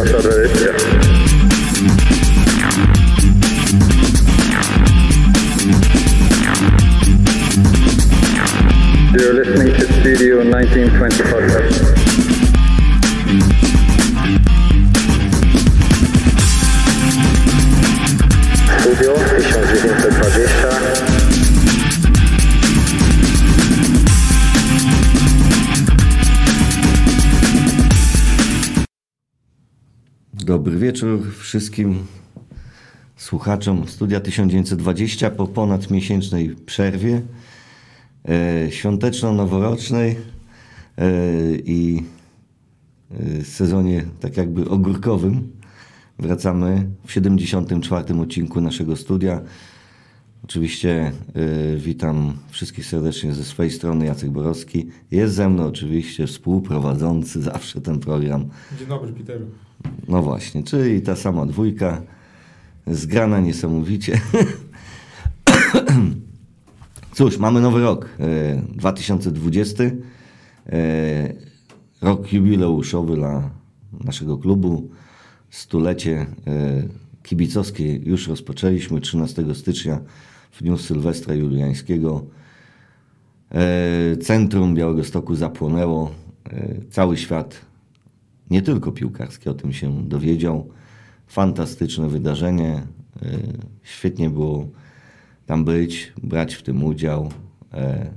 Buenas tardes. Wszystkim słuchaczom Studia 1920 po ponad miesięcznej przerwie e, świąteczno-noworocznej e, i e, sezonie tak jakby ogórkowym. Wracamy w 74. odcinku naszego studia. Oczywiście witam wszystkich serdecznie ze swojej strony Jacek Borowski. Jest ze mną oczywiście współprowadzący zawsze ten program Dzień dobry, Peteru. No właśnie, czyli ta sama dwójka, zgrana niesamowicie. Cóż, mamy nowy rok, e, 2020, e, rok jubileuszowy dla naszego klubu, stulecie e, kibicowskie już rozpoczęliśmy 13 stycznia w dniu Sylwestra Juliańskiego. E, Centrum Białegostoku zapłonęło, e, cały świat nie tylko piłkarski o tym się dowiedział. Fantastyczne wydarzenie. e, Świetnie było tam być, brać w tym udział. E,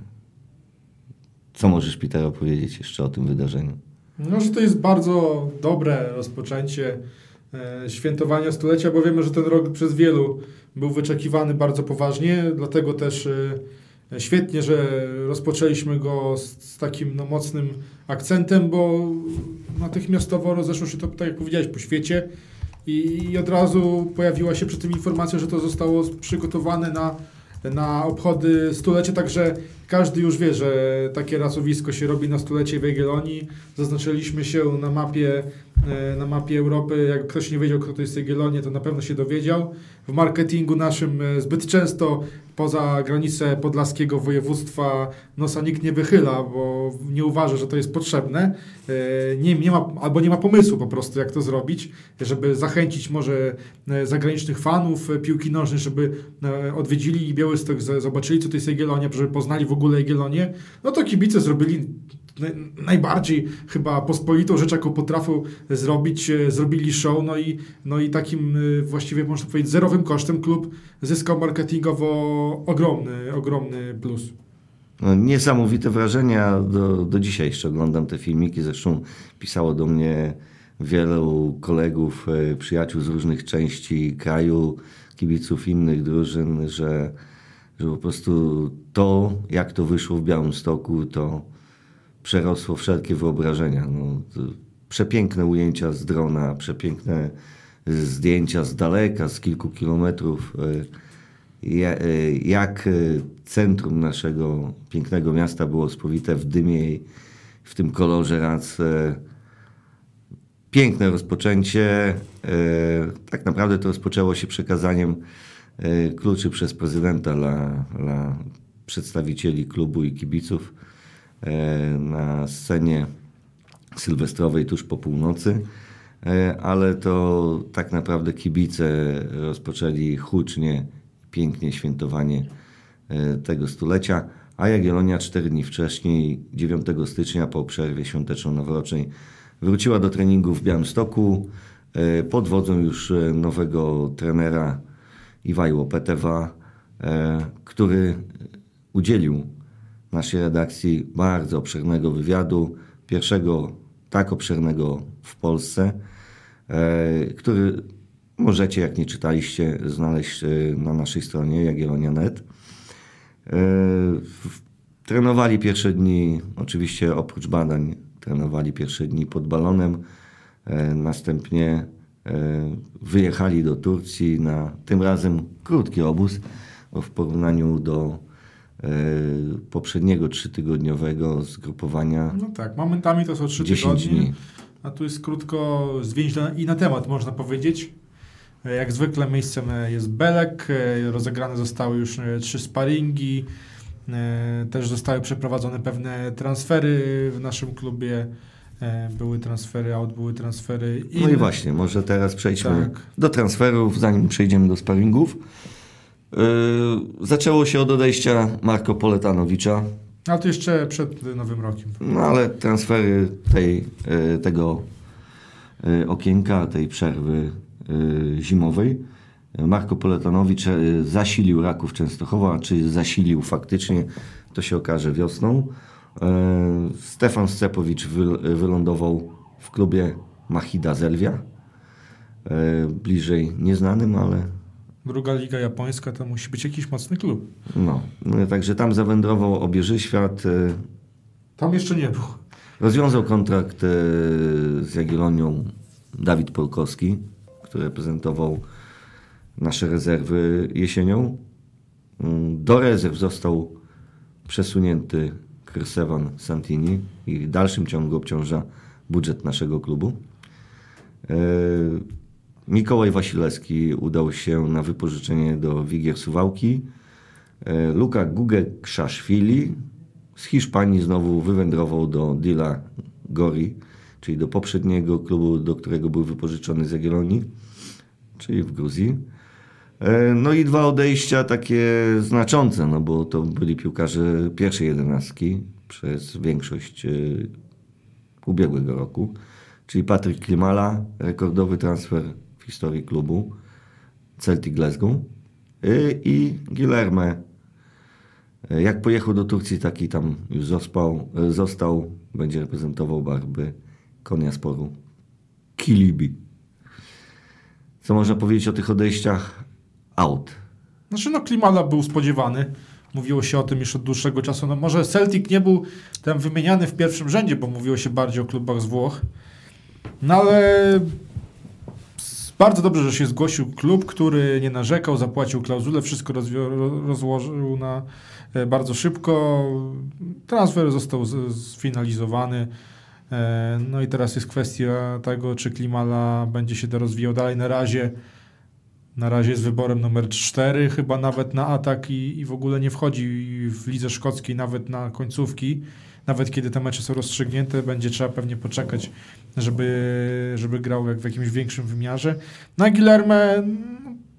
Co możesz, Peter, opowiedzieć jeszcze o tym wydarzeniu? No, że to jest bardzo dobre rozpoczęcie e, świętowania stulecia, bo wiemy, że ten rok przez wielu był wyczekiwany bardzo poważnie, dlatego też świetnie, że rozpoczęliśmy go z takim no, mocnym akcentem, bo natychmiastowo rozeszło się to, tak jak powiedziałeś, po świecie i, od razu pojawiła się przy tym informacja, że to zostało przygotowane na, na obchody stulecia, także każdy już wie, że takie rasowisko się robi na stulecie Jagiellonii. Zaznaczyliśmy się na mapie, e, na mapie Europy. Jak ktoś nie wiedział, kto to jest Jagiellonia, to na pewno się dowiedział. W marketingu naszym e, zbyt często poza granicę podlaskiego województwa nosa nikt nie wychyla, bo nie uważa, że to jest potrzebne. E, Nie, nie ma, albo nie ma pomysłu po prostu, jak to zrobić, żeby zachęcić może zagranicznych fanów piłki nożnej, żeby odwiedzili Białystok, zobaczyli, co to jest Jagiellonia, żeby poznali w ogóle Jagiellonię. No to kibice zrobili naj- najbardziej chyba pospolitą rzecz, jaką potrafią zrobić, e, zrobili show, no i, no i takim e, właściwie można powiedzieć zerowym kosztem klub zyskał marketingowo ogromny, ogromny plus. No, niesamowite wrażenia. Do, do dzisiaj jeszcze oglądam te filmiki. Zresztą pisało do mnie wielu kolegów, e, przyjaciół z różnych części kraju, kibiców innych drużyn, że, że po prostu to, jak to wyszło w Białymstoku, to przerosło wszelkie wyobrażenia. No, przepiękne ujęcia z drona, przepiękne zdjęcia z daleka, z kilku kilometrów. e, e, jak e, centrum naszego pięknego miasta było spowite w dymie i w tym kolorze raz. e, Piękne rozpoczęcie. Tak naprawdę to rozpoczęło się przekazaniem kluczy przez prezydenta dla, dla przedstawicieli klubu i kibiców e, na scenie sylwestrowej tuż po północy. E, Ale to tak naprawdę kibice rozpoczęli hucznie, pięknie świętowanie e, tego stulecia, a Jagiellonia cztery dni wcześniej, 9 stycznia po przerwie świąteczno-noworocznej wróciła do treningu w Białymstoku e, pod wodzą już e, nowego trenera Iwajło Petewa, e, który udzielił naszej redakcji bardzo obszernego wywiadu, pierwszego tak obszernego w Polsce, e, który możecie, jak nie czytaliście, znaleźć e, na naszej stronie jagiellonia.net. Trenowali pierwsze dni, oczywiście oprócz badań, trenowali pierwsze dni pod balonem. Następnie wyjechali do Turcji na tym razem krótki obóz w porównaniu do e, poprzedniego trzytygodniowego zgrupowania No tak, momentami to są trzy 10 tygodnie. dni. A tu jest krótko zwięźle i na temat, można powiedzieć. E, Jak zwykle miejscem e, jest Belek, e, rozegrane zostały już e, trzy sparingi, e, też zostały przeprowadzone pewne transfery w naszym klubie. E, były transfery out, były transfery No i właśnie, może teraz przejdźmy Tak. do transferów, zanim przejdziemy do sparingów. Yy, zaczęło się od odejścia Marko Poletanowicza, Ale to jeszcze przed Nowym Rokiem. no ale transfery tej, yy, tego yy, okienka, tej przerwy zimowej. Marko Poletanowicz zasilił Raków Częstochowa, czy zasilił faktycznie, to się okaże wiosną. Yy, Stefan Scepowicz wy, wylądował w klubie Mahida Zelwia. Yy, bliżej nieznanym, ale Druga liga japońska to musi być jakiś mocny klub. no. Yy, Także tam zawędrował obieży świat. Yy, Tam jeszcze nie był. Rozwiązał kontrakt e, z Jagiellonią Dawid Polkowski, który reprezentował nasze rezerwy jesienią. Mm, Do rezerw został przesunięty Krysewan Santini i w dalszym ciągu obciąża budżet naszego klubu. E, Mikołaj Wasilewski udał się na wypożyczenie do Wigier Suwałki. E, Luka Gugek-Szaszwili z Hiszpanii znowu wywędrował do Dila Gori, czyli do poprzedniego klubu, do którego był wypożyczony z Jagiellonii, czyli w Gruzji. E, No i dwa odejścia takie znaczące, no bo to byli piłkarze pierwszej jedenastki przez większość e, ubiegłego roku, czyli Patryk Klimala, rekordowy transfer w historii klubu Celtic Glasgow. E, i Guilherme. Jak pojechał do Turcji, taki tam już został, został będzie reprezentował barwy konia sporu Kilibi. Co można powiedzieć o tych odejściach out? Znaczy no Klimala był spodziewany. Mówiło się o tym już od dłuższego czasu. No może Celtic nie był tam wymieniany w pierwszym rzędzie, bo mówiło się bardziej o klubach z Włoch. No ale bardzo dobrze, że się zgłosił klub, który nie narzekał, zapłacił klauzulę, wszystko rozłożył na e, bardzo szybko. Transfer został sfinalizowany. E, No i teraz jest kwestia tego, czy Klimala będzie się to rozwijał dalej. Na razie na razie jest wyborem numer 4, chyba nawet na atak i, i w ogóle nie wchodzi w lidze szkockiej, nawet na końcówki. Nawet kiedy te mecze są rozstrzygnięte, będzie trzeba pewnie poczekać, żeby, żeby grał jak w jakimś większym wymiarze. Na Guilherme,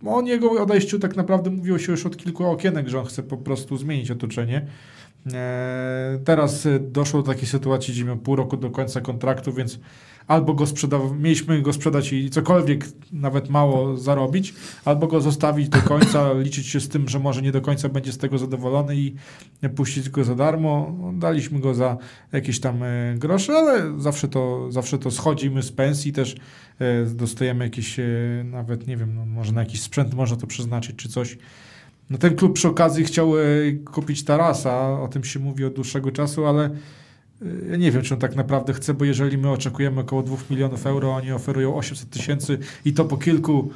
no, o jego odejściu tak naprawdę mówiło się już od kilku okienek, że on chce po prostu zmienić otoczenie. E, Teraz e, doszło do takiej sytuacji, gdzie miał pół roku do końca kontraktu, więc albo go sprzeda mieliśmy go sprzedać i cokolwiek nawet mało zarobić, albo go zostawić do końca, liczyć się z tym, że może nie do końca będzie z tego zadowolony i puścić go za darmo. Daliśmy go za jakieś tam e, grosze, ale zawsze to, zawsze to schodzimy z pensji też dostajemy jakieś nawet, nie wiem, no, może na jakiś sprzęt można to przeznaczyć czy coś. No ten klub przy okazji chciał e, kupić Tarasa, o tym się mówi od dłuższego czasu, ale e, ja nie wiem, czy on tak naprawdę chce, bo jeżeli my oczekujemy około 2 milionów euro, oni oferują 800 tysięcy i to po kilku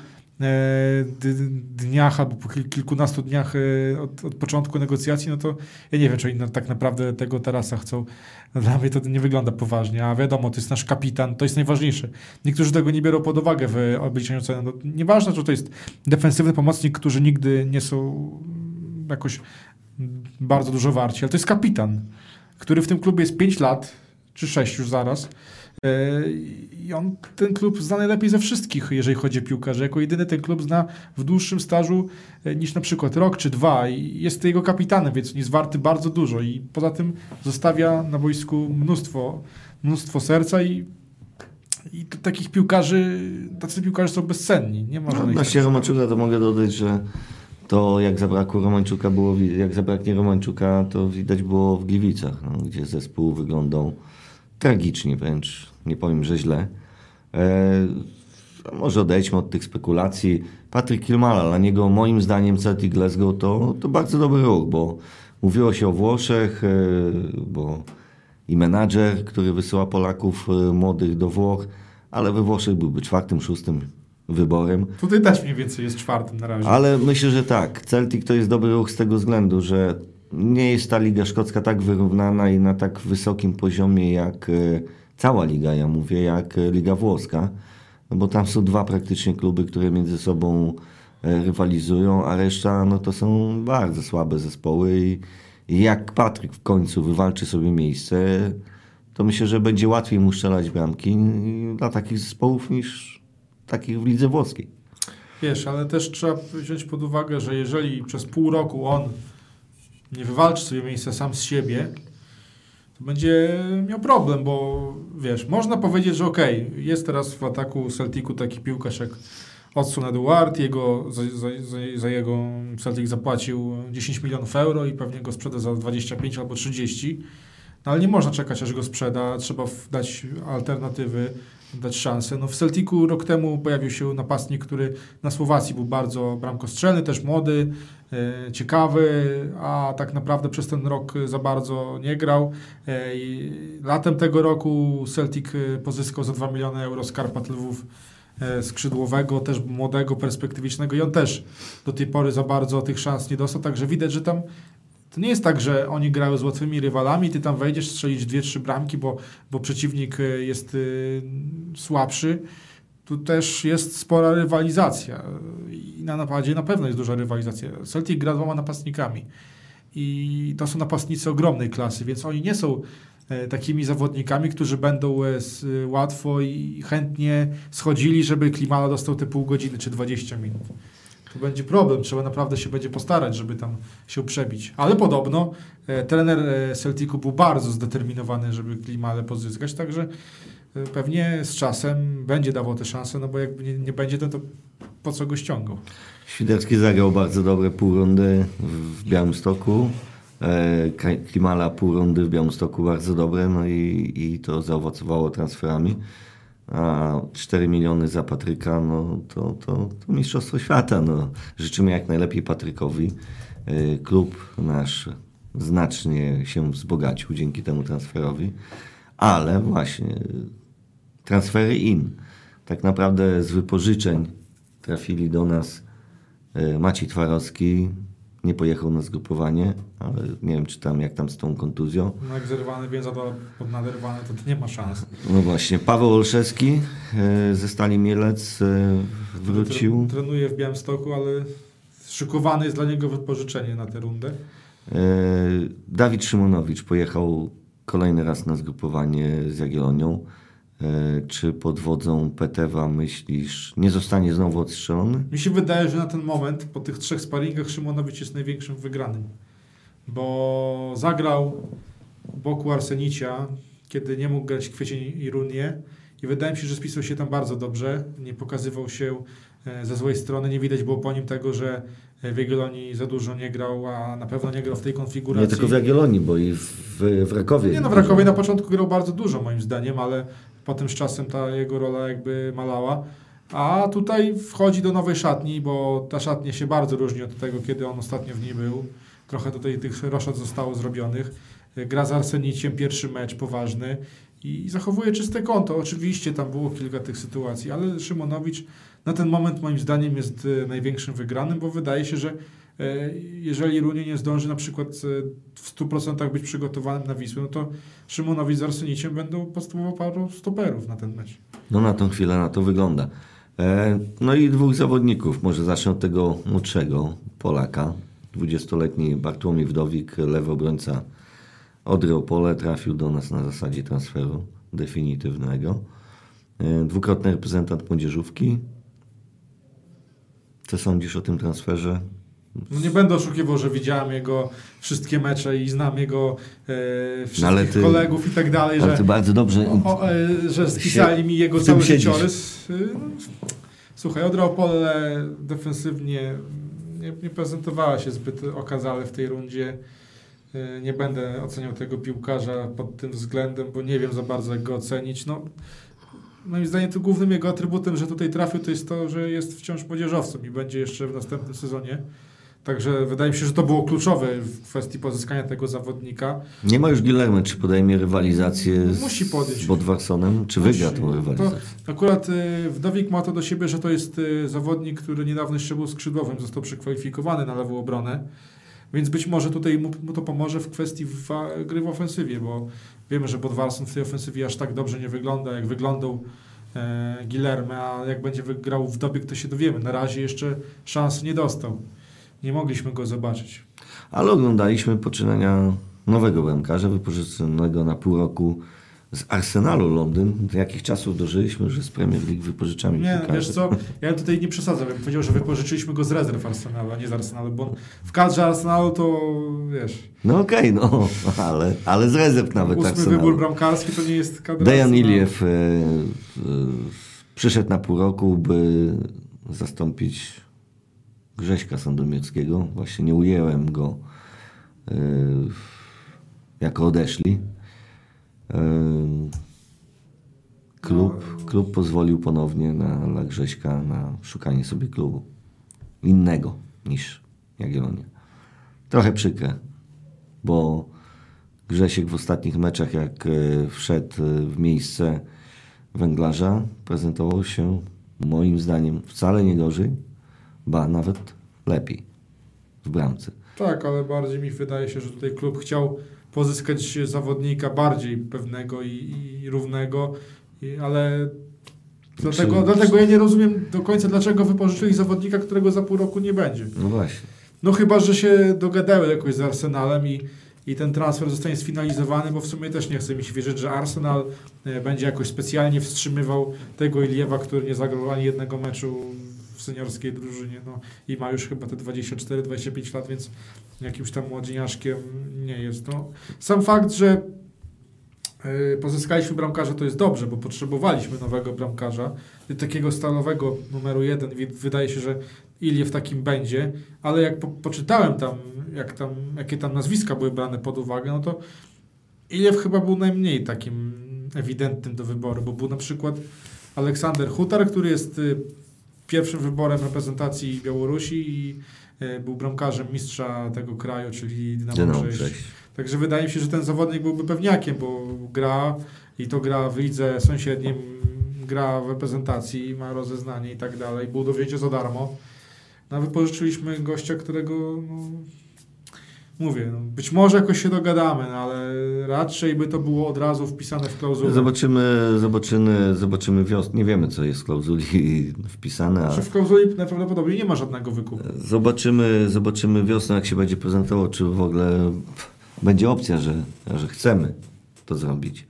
dniach albo po kil- kilkunastu dniach e, od, od początku negocjacji, no to ja nie wiem, czy oni tak naprawdę tego Tarasa chcą. No, Dla mnie to nie wygląda poważnie, a wiadomo, to jest nasz kapitan, to jest najważniejsze. Niektórzy tego nie biorą pod uwagę w obliczeniu ceny. No, nieważne, czy to jest defensywny pomocnik, którzy nigdy nie są jakoś bardzo dużo warci, ale to jest kapitan, który w tym klubie jest 5 lat, czy 6 już zaraz. E, I on ten klub zna najlepiej ze wszystkich, jeżeli chodzi o piłkarzy. Jako jedyny ten klub zna w dłuższym stażu e, niż na przykład rok czy dwa i jest jego kapitanem, więc jest warty bardzo dużo i poza tym zostawia na boisku mnóstwo, mnóstwo serca i, i to, takich piłkarzy, tacy piłkarze są bezcenni. Nie można No, odnośnie Romańczuka to mogę dodać, że to jak zabrakło Romańczuka było, jak zabraknie Romańczuka, to widać było w Gliwicach, no, gdzie zespół wyglądał tragicznie wręcz, nie powiem, że źle. E, może odejdźmy od tych spekulacji. Patryk Kilmala, dla niego moim zdaniem Celtic Glasgow to, to bardzo dobry ruch, bo mówiło się o Włoszech, e, bo i menadżer, który wysyła Polaków e, młodych do Włoch, ale we Włoszech byłby czwartym, szóstym wyborem. Tutaj też mniej więcej jest czwartym na razie. Ale myślę, że tak. Celtic to jest dobry ruch z tego względu, że nie jest ta Liga Szkocka tak wyrównana i na tak wysokim poziomie jak e, cała liga, ja mówię, jak e, Liga Włoska. Bo tam są dwa praktycznie kluby, które między sobą e, rywalizują, a reszta no to są bardzo słabe zespoły i, i jak Patryk w końcu wywalczy sobie miejsce, to myślę, że będzie łatwiej mu strzelać bramki dla takich zespołów niż takich w lidze włoskiej. Wiesz, ale też trzeba wziąć pod uwagę, że jeżeli przez pół roku on nie wywalczy sobie miejsca sam z siebie, to będzie miał problem, bo wiesz, można powiedzieć, że okej, okay, jest teraz w ataku Celticu taki piłkarz jak Odsun Eduard, jego, za, za, za, jego Celtic zapłacił 10 milionów euro i pewnie go sprzeda za 25 albo 30, no ale nie można czekać, aż go sprzeda, trzeba dać alternatywy, dać szansę. No w Celticu rok temu pojawił się napastnik, który na Słowacji był bardzo bramkostrzelny, też młody, ciekawy, a tak naprawdę przez ten rok za bardzo nie grał. E, latem tego roku Celtic e, pozyskał za 2 miliony euro z Karpat Lwów skrzydłowego, też młodego, perspektywicznego i on też do tej pory za bardzo tych szans nie dostał, także widać, że tam to nie jest tak, że oni grają z łatwymi rywalami, ty tam wejdziesz strzelić dwie, trzy bramki, bo, bo przeciwnik e, jest słabszy. Tu też jest spora rywalizacja i na napadzie na pewno jest duża rywalizacja. Celtic gra dwoma napastnikami i to są napastnicy ogromnej klasy, więc oni nie są e, takimi zawodnikami, którzy będą e, łatwo i chętnie schodzili, żeby Klimala dostał te pół godziny czy 20 minut to będzie problem. Trzeba naprawdę się będzie postarać, żeby tam się przebić. Ale podobno e, trener Celticu był bardzo zdeterminowany, żeby Klimale pozyskać, także pewnie z czasem będzie dawał te szanse, no bo jak nie, nie będzie, to, to po co go ściągał? Świderski zagrał bardzo dobre pół rundy w Białymstoku. E, Klimala pół rundy w Białymstoku bardzo dobre, no i, i to zaowocowało transferami a 4 miliony za Patryka, no to, to, to mistrzostwo świata. No. Życzymy jak najlepiej Patrykowi. E, klub nasz znacznie się wzbogacił dzięki temu transferowi, ale właśnie transfery in. Tak naprawdę z wypożyczeń trafili do nas e, Maciej Twarowski, nie pojechał na zgrupowanie, ale nie wiem, czy tam, jak tam z tą kontuzją. No jak zerwany, więc podnaderwany, to, nie ma szans. No właśnie, Paweł Olszewski e, ze Stali Mielec e, wrócił. Trenuje w Białymstoku, ale szykowany jest dla niego wypożyczenie na tę rundę. Dawid Szymonowicz pojechał kolejny raz na zgrupowanie z Jagiellonią. E, czy pod wodzą Petewa myślisz, nie zostanie znowu odstrzelony? Mi się wydaje, że na ten moment, po tych trzech sparingach, Szymonowicz jest największym wygranym. Bo zagrał boku Arsenicia, kiedy nie mógł grać kwiecień i runie. I wydaje mi się, że spisał się tam bardzo dobrze. Nie pokazywał się e, ze złej strony. Nie widać było po nim tego, że w Jagiellonii za dużo nie grał, a na pewno nie grał w tej konfiguracji. Nie tylko w Jagiellonii, bo i w, w Rakowie. Nie no, w Rakowie na początku grał bardzo dużo moim zdaniem, ale potem z czasem ta jego rola jakby malała. A tutaj wchodzi do nowej szatni, bo ta szatnia się bardzo różni od tego, kiedy on ostatnio w niej był. Trochę tutaj tych roszad zostało zrobionych. Gra z Arseniciem, pierwszy mecz poważny i zachowuje czyste konto. Oczywiście tam było kilka tych sytuacji, ale Szymonowicz na ten moment moim zdaniem jest e, największym wygranym, bo wydaje się, że jeżeli Runie nie zdąży na przykład e, w 100% być przygotowanym na Wisłę, no to Szymonowicz z Arseniciem będą podstawowo paru stoperów na ten mecz. No na tą chwilę na to wygląda. No i dwóch zawodników. Może zacznę od tego młodszego Polaka. 20-letni Bartłomiej Wdowik, lewy obrońca Odry Opole, trafił do nas na zasadzie transferu definitywnego. Dwukrotny reprezentant młodzieżówki, co sądzisz o tym transferze? No nie będę oszukiwał, że widziałem jego wszystkie mecze i znam jego e, wszystkich ty, kolegów i tak dalej, że, bardzo dobrze o, e, że spisali mi jego cały życiorys. E, słuchaj, Odra Opole defensywnie nie, nie prezentowała się zbyt okazale w tej rundzie. E, nie będę oceniał tego piłkarza pod tym względem, bo nie wiem za bardzo jak go ocenić. No, moim zdaniem to głównym jego atrybutem, że tutaj trafił, to jest to, że jest wciąż młodzieżowcem i będzie jeszcze w następnym sezonie. Także wydaje mi się, że to było kluczowe w kwestii pozyskania tego zawodnika. Nie ma już Guillermo, czy podejmie rywalizację z, Musi podjąć. z Bodwarsonem, czy Musi. wygra tą rywalizację? To akurat y, Wdowik ma to do siebie, że to jest y, zawodnik, który niedawno jeszcze był skrzydłowym, został przekwalifikowany na lewą obronę. Więc być może tutaj mu, mu to pomoże w kwestii w, gry w ofensywie, bo wiemy, że Bodwarson w tej ofensywie aż tak dobrze nie wygląda, jak wyglądał e, a jak będzie wygrał w dobieg, to się dowiemy. Na razie jeszcze szans nie dostał. Nie mogliśmy go zobaczyć. Ale oglądaliśmy poczynania nowego bramkarza, wypożyczonego na pół roku z Arsenalu Londyn. Do jakich czasów dożyliśmy, że z Premier League wypożyczamy Nie, piłkarzy? wiesz co, ja tutaj nie przesadzam. Ja bym powiedział, że wypożyczyliśmy go z rezerw Arsenalu, a nie z Arsenalu, bo w kadrze Arsenalu to, wiesz, No okej, no, ale, ale z rezerw nawet ósmy Arsenalu. wybór bramkarski to nie jest kadra Dejan. Iliew e, e, przyszedł na pół roku, by zastąpić Grześka Sandomierskiego. Właśnie nie ujęłem go, e, jako odeszli. E, klub, klub pozwolił ponownie na, na Grześka na szukanie sobie klubu innego niż Jagiellonia. Trochę przykre, bo Grzesiek w ostatnich meczach, jak e, wszedł w miejsce węglarza, prezentował się moim zdaniem wcale nie gorzej, ba nawet lepiej w bramce. Tak, ale bardziej mi wydaje się, że tutaj klub chciał pozyskać zawodnika bardziej pewnego i, i równego, i, ale dlatego, dlatego ja nie rozumiem do końca, dlaczego wypożyczyli zawodnika, którego za pół roku nie będzie. No właśnie. No chyba, że się dogadały jakoś z Arsenalem i, i ten transfer zostanie sfinalizowany, bo w sumie też nie chce mi się wierzyć, że Arsenal e, będzie jakoś specjalnie wstrzymywał tego Iliewa, który nie zagrał ani jednego meczu seniorskiej drużynie. No, I ma już chyba te 24-25 lat, więc jakimś tam młodzieniaszkiem nie jest. No, sam fakt, że e, pozyskaliśmy bramkarza to jest dobrze, bo potrzebowaliśmy nowego bramkarza, takiego stalowego numeru jeden. Wydaje się, że Iliew takim będzie, ale jak po, poczytałem tam, jak tam, jakie tam nazwiska były brane pod uwagę, no to Iliew chyba był najmniej takim ewidentnym do wyboru, bo był na przykład Aleksander Hutar, który jest y, pierwszym wyborem reprezentacji Białorusi i y, był bramkarzem mistrza tego kraju, czyli Dynamo Brześć. Także wydaje mi się, że ten zawodnik byłby pewniakiem, bo gra i to gra w lidze sąsiednim, gra w reprezentacji, ma rozeznanie i tak dalej. Był do wzięcia za darmo. No, wypożyczyliśmy gościa, którego no, mówię, no, być może jakoś się dogadamy, no, ale raczej by to było od razu wpisane w klauzulę. Zobaczymy, zobaczymy, zobaczymy wiosnę. Nie wiemy, co jest w klauzuli wpisane, a Znaczy w klauzuli najprawdopodobniej nie ma żadnego wykupu. zobaczymy, zobaczymy wiosną, jak się będzie prezentował, czy w ogóle będzie opcja, że, że chcemy to zrobić.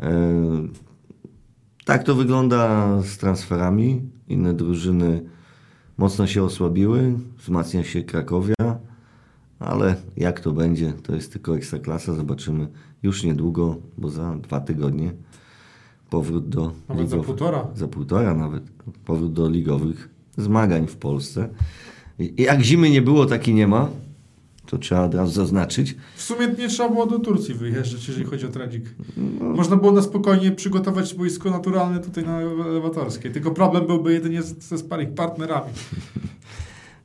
E, Tak to wygląda z transferami. Inne drużyny mocno się osłabiły, wzmacnia się Krakowia, ale jak to będzie, to jest tylko ekstraklasa. Zobaczymy już niedługo, bo za dwa tygodnie powrót do Nawet za ligowych- półtora. za półtora nawet, powrót do ligowych zmagań w Polsce. I jak zimy nie było, tak i nie ma. To trzeba od razu zaznaczyć. W sumie nie trzeba było do Turcji wyjeżdżać, jeżeli chodzi o Tradik. No. Można było na spokojnie przygotować boisko naturalne tutaj na elewatorskie. Tylko problem byłby jedynie ze sparring partnerami.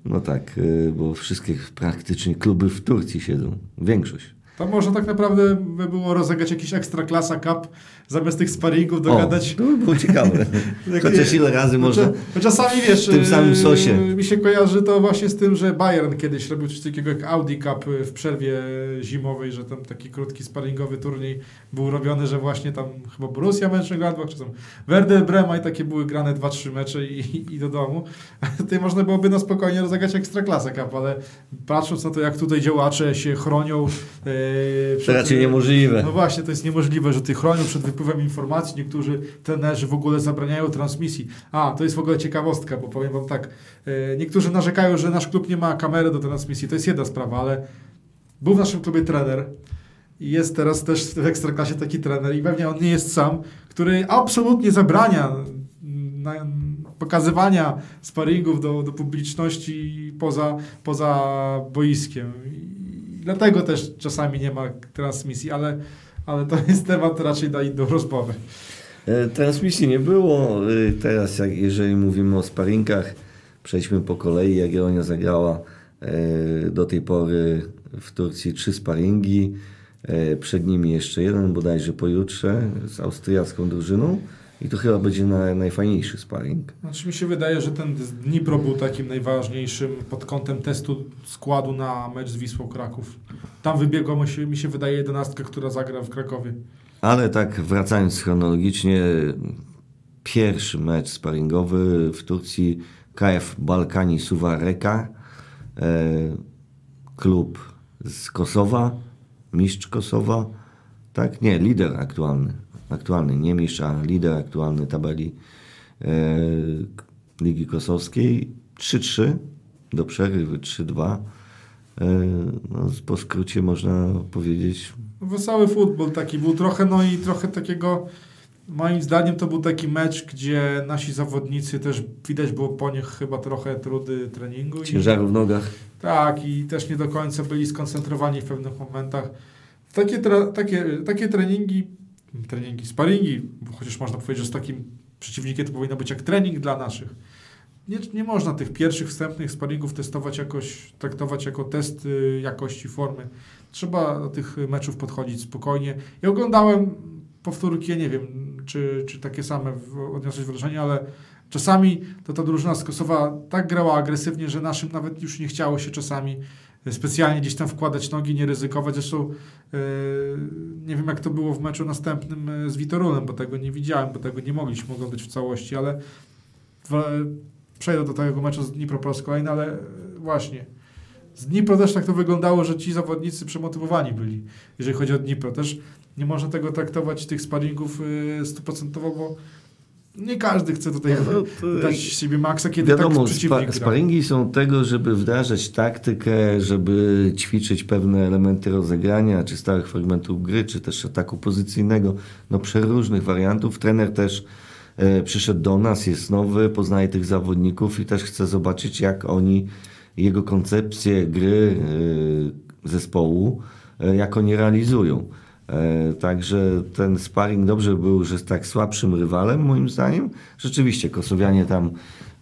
No tak, y, bo wszystkie praktycznie kluby w Turcji siedzą. Większość. To może tak naprawdę by było rozegrać jakiś ekstra klasa cup, zamiast tych sparingów dogadać. O, to by było ciekawe. Chociaż ile razy można... bo czasami wiesz, w tym samym yy, sosie. Mi się kojarzy to właśnie z tym, że Bayern kiedyś robił coś takiego jak Audi Cup y, w przerwie zimowej, że tam taki krótki sparingowy turniej był robiony, że właśnie tam chyba Borussia Mönchengladbach, czy tam Werder Brema i takie były grane 2-3 mecze i, i do domu. Tutaj można byłoby na spokojnie rozegrać Ekstraklasę Cup, ale patrząc na to, jak tutaj działacze się chronią yy, To przed- raczej niemożliwe. no właśnie, to jest niemożliwe, że ty chronią przed wypływem informacji. Niektórzy trenerzy w ogóle zabraniają transmisji. A, to jest w ogóle ciekawostka, bo powiem wam tak. e, Niektórzy narzekają, że nasz klub nie ma kamery do transmisji. To jest jedna sprawa, ale był w naszym klubie trener i jest teraz też w Ekstraklasie taki trener i pewnie on nie jest sam, który absolutnie zabrania na, pokazywania sparingów do, do publiczności poza, poza boiskiem. Dlatego też czasami nie ma transmisji, ale, ale to jest temat raczej na inną rozmowę. E, Transmisji nie było. E, Teraz, jak, jeżeli mówimy o sparingach, przejdźmy po kolei. Jagiellonia zagrała e, do tej pory w Turcji trzy sparingi. Przed nimi jeszcze jeden, bodajże pojutrze, z austriacką drużyną. I to chyba będzie na, najfajniejszy sparing. Znaczy mi się wydaje, że ten Dnipro był takim najważniejszym pod kątem testu składu na mecz z Wisłą Kraków. Tam wybiegła mi się, mi się wydaje jedenastka, która zagra w Krakowie. Ale tak wracając chronologicznie, pierwszy mecz sparingowy w Turcji KF Balkani Suwareka, e, klub z Kosowa, mistrz Kosowa, tak? Nie, lider aktualny. Aktualny, nie mistrz, a lider aktualny tabeli e, Ligi Kosowskiej. 3-3 do przerwy, 3-2. E, no, po skrócie można powiedzieć, Wesoły futbol taki był trochę, no i trochę takiego, moim zdaniem to był taki mecz, gdzie nasi zawodnicy też widać było po nich chyba trochę trudy treningu. ciężaru w nogach. Tak, i też nie do końca byli skoncentrowani w pewnych momentach. Takie, takie, takie treningi, treningi, sparingi, chociaż można powiedzieć, że z takim przeciwnikiem to powinno być jak trening dla naszych. Nie, nie można tych pierwszych wstępnych sparingów testować jakoś, traktować jako test y, jakości formy. Trzeba do tych meczów podchodzić spokojnie. Ja oglądałem powtórki, ja nie wiem, czy, czy takie same odniosłeś wrażenie, ale czasami to ta drużyna z Kosowa tak grała agresywnie, że naszym nawet już nie chciało się czasami specjalnie gdzieś tam wkładać nogi, nie ryzykować. Zresztą yy, nie wiem, jak to było w meczu następnym yy, z Witorulem, bo tego nie widziałem, bo tego nie mogliśmy oglądać w całości, ale w, przejdę do tego meczu z Dnipro po raz kolejny, ale yy, właśnie. Z Dnipro też tak to wyglądało, że ci zawodnicy przemotywowani byli, jeżeli chodzi o Dnipro. Też nie można tego traktować, tych sparingów stuprocentowo, bo nie każdy chce tutaj No, to- dać z siebie maksa, kiedy Wiadomo, tak przeciwnik spa, sparingi są tego, żeby wdrażać taktykę, żeby ćwiczyć pewne elementy rozegrania, czy stałych fragmentów gry, czy też ataku pozycyjnego, no przeróżnych wariantów. Trener też e, przyszedł do nas, jest nowy, poznaje tych zawodników i też chce zobaczyć, jak oni jego koncepcję gry e, zespołu, e, jak oni realizują. E, Także ten sparring dobrze był, że z tak słabszym rywalem, moim zdaniem. Rzeczywiście, Kosowianie tam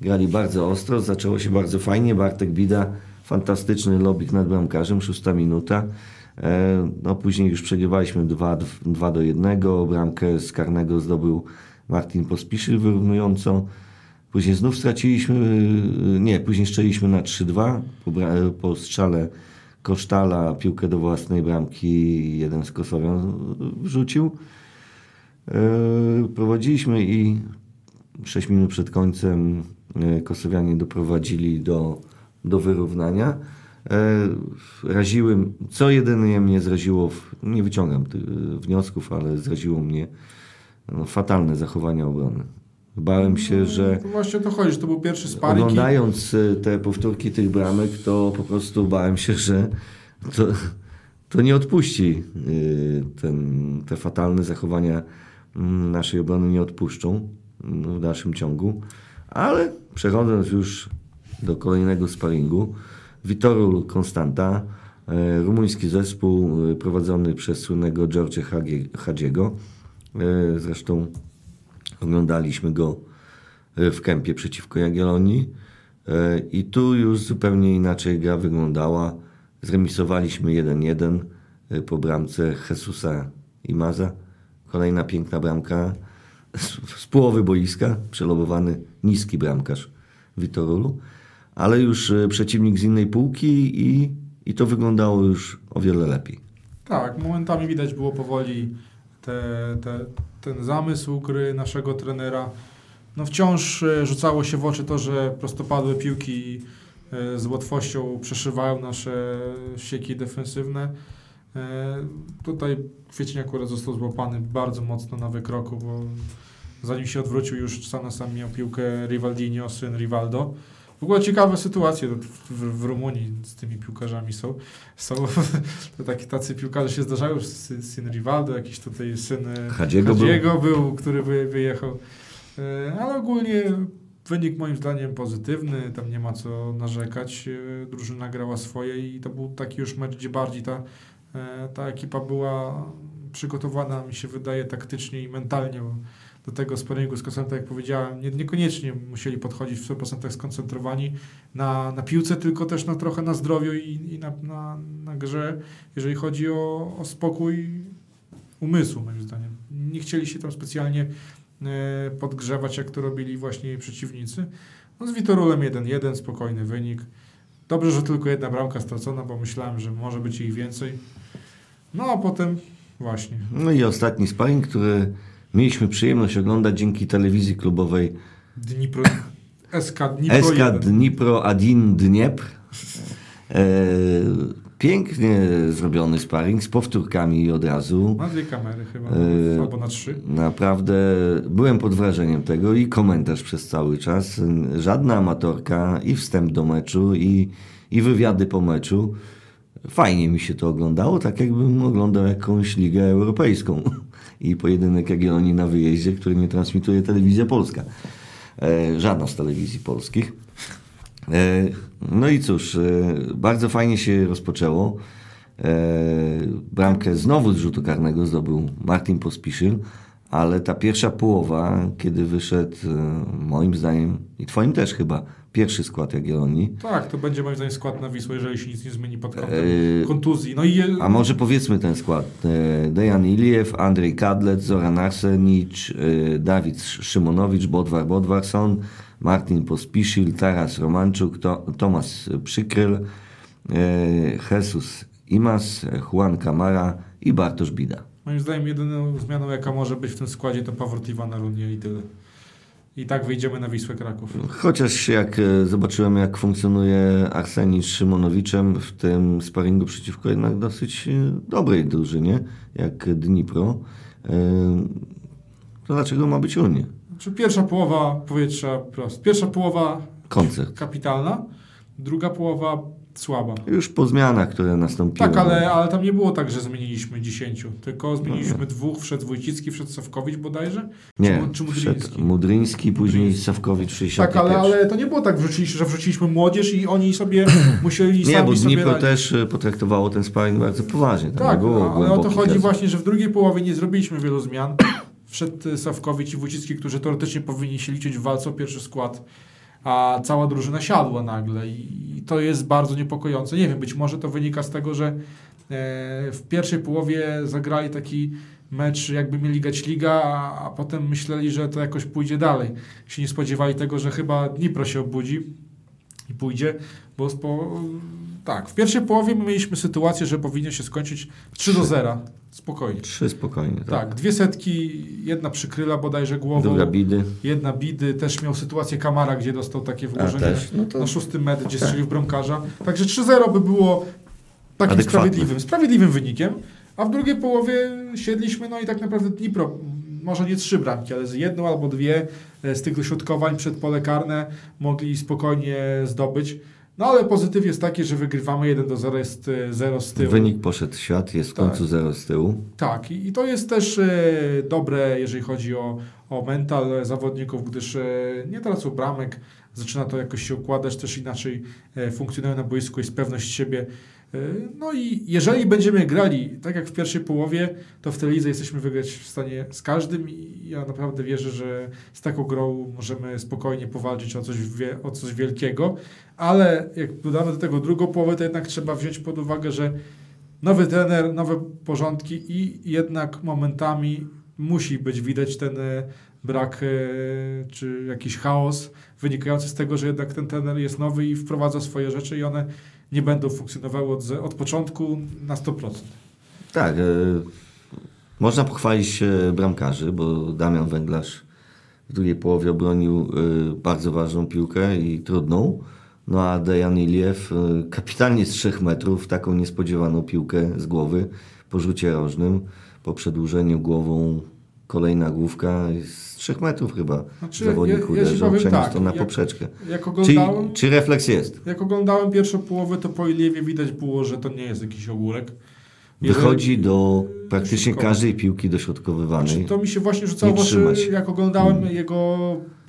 grali bardzo ostro, zaczęło się bardzo fajnie. Bartek Bida, fantastyczny lobik nad bramkarzem, szósta minuta. E, No później już przegrywaliśmy 2, 2 do 1. Bramkę z karnego zdobył Martin Pospiszyn wyrównująco. Później znów straciliśmy, y, nie, później szczeliśmy na 3-2 po, po strzale Kosztala piłkę do własnej bramki jeden z Kosowian wrzucił. E, Prowadziliśmy i 6 minut przed końcem e, Kosowianie doprowadzili do, do wyrównania. E, Raziły, co jedynie mnie zraziło, nie wyciągam tych wniosków, ale zraziło mnie no, fatalne zachowanie obrony. Bałem się, że To właśnie o to chodzi, że to był pierwszy sparing. i- Oglądając y, te powtórki tych bramek, to po prostu bałem się, że to, to nie odpuści y, ten, te fatalne zachowania naszej obrony nie odpuszczą mm, w dalszym ciągu. Ale przechodząc już do kolejnego sparingu, Vitorul Konstanta, y, rumuński zespół prowadzony przez słynnego George Hagie- Hadziego. Zresztą oglądaliśmy go e, w kępie przeciwko Jagiellonii E, i tu już zupełnie inaczej gra wyglądała. Zremisowaliśmy 1-1 e, po bramce Jesusa i Maza. Kolejna piękna bramka z połowy boiska, przelobowany niski bramkarz Witorulu, ale już przeciwnik z innej półki i, i to wyglądało już o wiele lepiej. Tak, momentami widać było powoli te, te, ten zamysł gry naszego trenera. No wciąż e, rzucało się w oczy to, że prostopadłe piłki e, z łatwością przeszywają nasze sieki defensywne. E, Tutaj Kwiecień akurat został złapany bardzo mocno na wykroku, bo zanim się odwrócił już sam sam miał piłkę Rivaldinho, syn Rivaldo. W ogóle ciekawe sytuacje w, w, w Rumunii z tymi piłkarzami są. Są to takie tacy piłkarze się zdarzają, syn, Rivaldo, jakiś tutaj syn e, Hadziego był. Hadziego był, który wy, wyjechał. E, Ale ogólnie wynik moim zdaniem pozytywny, tam nie ma co narzekać. E, Drużyna grała swoje i to był taki już mecz, gdzie bardziej ta, e, ta ekipa była przygotowana, mi się wydaje, taktycznie i mentalnie do tego sparingu z tak jak powiedziałem, nie, niekoniecznie musieli podchodzić w 100% skoncentrowani na, na piłce, tylko też na trochę na zdrowiu i, i na, na, na grze, jeżeli chodzi o, o spokój umysłu, moim zdaniem. Nie chcieli się tam specjalnie e, podgrzewać, jak to robili właśnie przeciwnicy. No z Witorulem 1-1, spokojny wynik. Dobrze, że tylko jedna bramka stracona, bo myślałem, że może być ich więcej. No a potem właśnie. No i ostatni sparring, który mieliśmy przyjemność oglądać dzięki telewizji klubowej Dnipro, SK Dnipro SK 1. Dnipro Adin Dniepr. E, pięknie zrobiony sparring z powtórkami od razu. Na dwie kamery chyba, Yy, albo na trzy. Naprawdę byłem pod wrażeniem tego i komentarz przez cały czas. Żadna amatorka i wstęp do meczu i, i wywiady po meczu. Fajnie mi się to oglądało, tak jakbym oglądał jakąś ligę europejską i pojedynek Jagiellonii na wyjeździe, który nie transmituje telewizja polska. E, żadna z telewizji polskich. E, no i cóż, e, bardzo fajnie się rozpoczęło. E, bramkę znowu z rzutu karnego zdobył Martin Pospiszyn, ale ta pierwsza połowa, kiedy wyszedł e, moim zdaniem i twoim też chyba pierwszy skład Jagiellonii, Tak, to będzie moim zdaniem skład na Wisłę, jeżeli się nic nie zmieni pod kątem Eee, kontuzji. No i je, a może powiedzmy ten skład. E, Dejan Iliew, Andrzej Kadlec, Zoran Arsenicz, e, Dawid Szymonowicz, Bodwar Bodwarson, Martin Pospiszil, Taras Romanczuk, to, Tomasz Przykryl, e, Jesus Imas, Juan Camara i Bartosz Bida. Moim zdaniem jedyną zmianą, jaka może być w tym składzie, to powrót Iwana Runie i tyle. I tak wyjdziemy na Wisłę Kraków. Chociaż jak e, zobaczyłem, jak funkcjonuje Arsenicz z Szymonowiczem w tym sparingu przeciwko jednak dosyć e, dobrej drużynie, jak Dnipro, e, to dlaczego ma być Unia? Znaczy pierwsza połowa powietrza prost. Pierwsza połowa Koncert. kapitalna, druga połowa słaba. Już po zmianach, które nastąpiły. Tak, ale, ale tam nie było tak, że zmieniliśmy 10, tylko zmieniliśmy dwóch, wszedł Wójcicki, wszedł Sawkowicz bodajże? Nie, Czy, czy Mudryński? Mudryński, później Sawkowicz w 61. Tak, ale, ale to nie było tak, wrzuciliśmy, że wrzuciliśmy młodzież i oni sobie musieli Nie, bo sobie Dnipro radzić. też e, potraktowało ten sparring bardzo poważnie. Tam Tak, było ale o to chodzi właśnie, że w drugiej połowie nie zrobiliśmy wielu zmian. Wszedł y, Sawkowicz i Wójcicki, którzy teoretycznie powinni się liczyć w walce o pierwszy skład, a cała drużyna siadła nagle i to jest bardzo niepokojące. Nie wiem, być może to wynika z tego, że e, w pierwszej połowie zagrali taki mecz, jakby mieli grać liga, a, a potem myśleli, że to jakoś pójdzie dalej. Się nie spodziewali tego, że chyba Dnipro się obudzi i pójdzie, bo spo... tak, w pierwszej połowie my mieliśmy sytuację, że powinien się skończyć 3 do 0. Spokojnie. Trzy spokojnie. Tak. Tak, dwie setki, jedna przykryla bodajże głową, Druga bidy. jedna bidy, też miał sytuację Kamara, gdzie dostał takie włożenie. No to na szóstym metr, gdzie strzelił w bramkarza. Także 3-0 by było takim Adekwatne. sprawiedliwym, sprawiedliwym wynikiem, a w drugiej połowie siedliśmy, no i tak naprawdę Dnipro, może nie trzy bramki, ale z jedną albo dwie e, z tych dośrodkowań przed pole karne mogli spokojnie zdobyć. No ale pozytyw jest taki, że wygrywamy 1 do 0, jest e, 0 z tyłu. Wynik poszedł świat, jest w Tak. końcu zero z tyłu. Tak, i, i to jest też e, dobre, jeżeli chodzi o, o mental zawodników, gdyż e, nie tracą bramek, zaczyna to jakoś się układać, też inaczej e, funkcjonują na boisku, jest pewność siebie. E, no i jeżeli będziemy grali tak jak w pierwszej połowie, to w lidze jesteśmy wygrać w stanie z każdym i ja naprawdę wierzę, że z taką grą możemy spokojnie powalczyć o coś, o coś wielkiego, ale jak dodamy do tego drugą połowę, to jednak trzeba wziąć pod uwagę, że nowy trener, nowe porządki i jednak momentami musi być widać ten e, brak e, czy jakiś chaos wynikający z tego, że jednak ten trener jest nowy i wprowadza swoje rzeczy i one nie będą funkcjonowały od, od początku na 100%. Tak, e, można pochwalić bramkarzy, bo Damian Węglarz w drugiej połowie obronił e, bardzo ważną piłkę i trudną. No a Dejan Iliew e, kapitalnie z 3 metrów taką niespodziewaną piłkę z głowy po rzucie rożnym, po przedłużeniu głową kolejna główka 3 metrów chyba Znaczy, zawodnik ja- ja uderzał, powiem tak, to na jak- poprzeczkę. Jak oglądałem, czy refleks jest? jak oglądałem pierwszą połowę, to po Iliewie widać było, że to nie jest jakiś ogórek. Wychodzi do praktycznie każdej piłki dośrodkowywanej. Znaczy, to mi się właśnie rzucało w oczy, jak oglądałem Mm. jego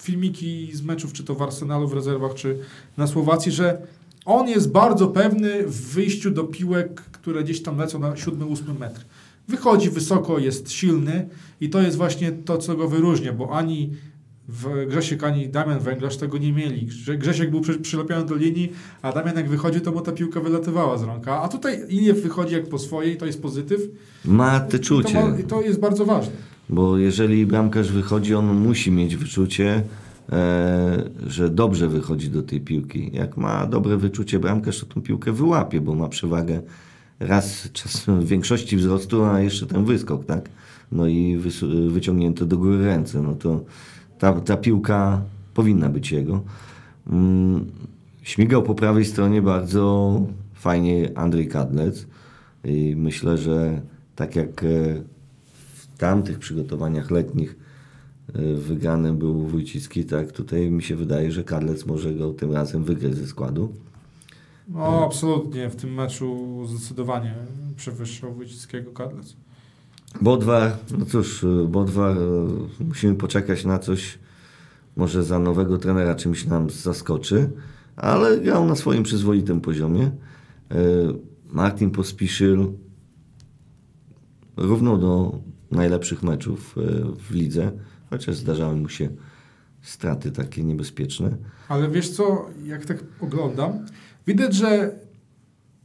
filmiki z meczów, czy to w Arsenalu, w rezerwach, czy na Słowacji, że on jest bardzo pewny w wyjściu do piłek, które gdzieś tam lecą na 7-8 metr. Wychodzi wysoko, jest silny i to jest właśnie to, co go wyróżnia, bo ani w Grzesiek, ani Damian Węglarz tego nie mieli. Grze- Grzesiek był przy, przylepiony do linii, a Damian jak wychodził, to mu ta piłka wylatywała z rąka. A tutaj Iliew wychodzi jak po swojej, to jest pozytyw. Ma te I to, czucie. ma, I to jest bardzo ważne. Bo jeżeli bramkarz wychodzi, on musi mieć wyczucie, e, że dobrze wychodzi do tej piłki. Jak ma dobre wyczucie bramkarz, to tą piłkę wyłapie, bo ma przewagę raz czasem w większości wzrostu, a jeszcze ten wyskok, tak? No i wyciągnięte do góry ręce. No to ta, ta piłka powinna być jego. Mm, śmigał po prawej stronie bardzo fajnie Andrzej Kadlec i myślę, że tak jak e, w tamtych przygotowaniach letnich e, wygrany był Wójcicki, tak tutaj mi się wydaje, że Kadlec może go tym razem wygrać ze składu. No, absolutnie. W tym meczu zdecydowanie przewyższał Wójcickiego Kadlec. Bodwar, no cóż, Bodwar, e, musimy poczekać na coś, może za nowego trenera czymś nam zaskoczy, ale grał na swoim przyzwoitym poziomie. E, Martin Pospiszyl równał do najlepszych meczów e, w lidze, chociaż zdarzały mu się straty takie niebezpieczne. Ale wiesz co, jak tak oglądam, widać, że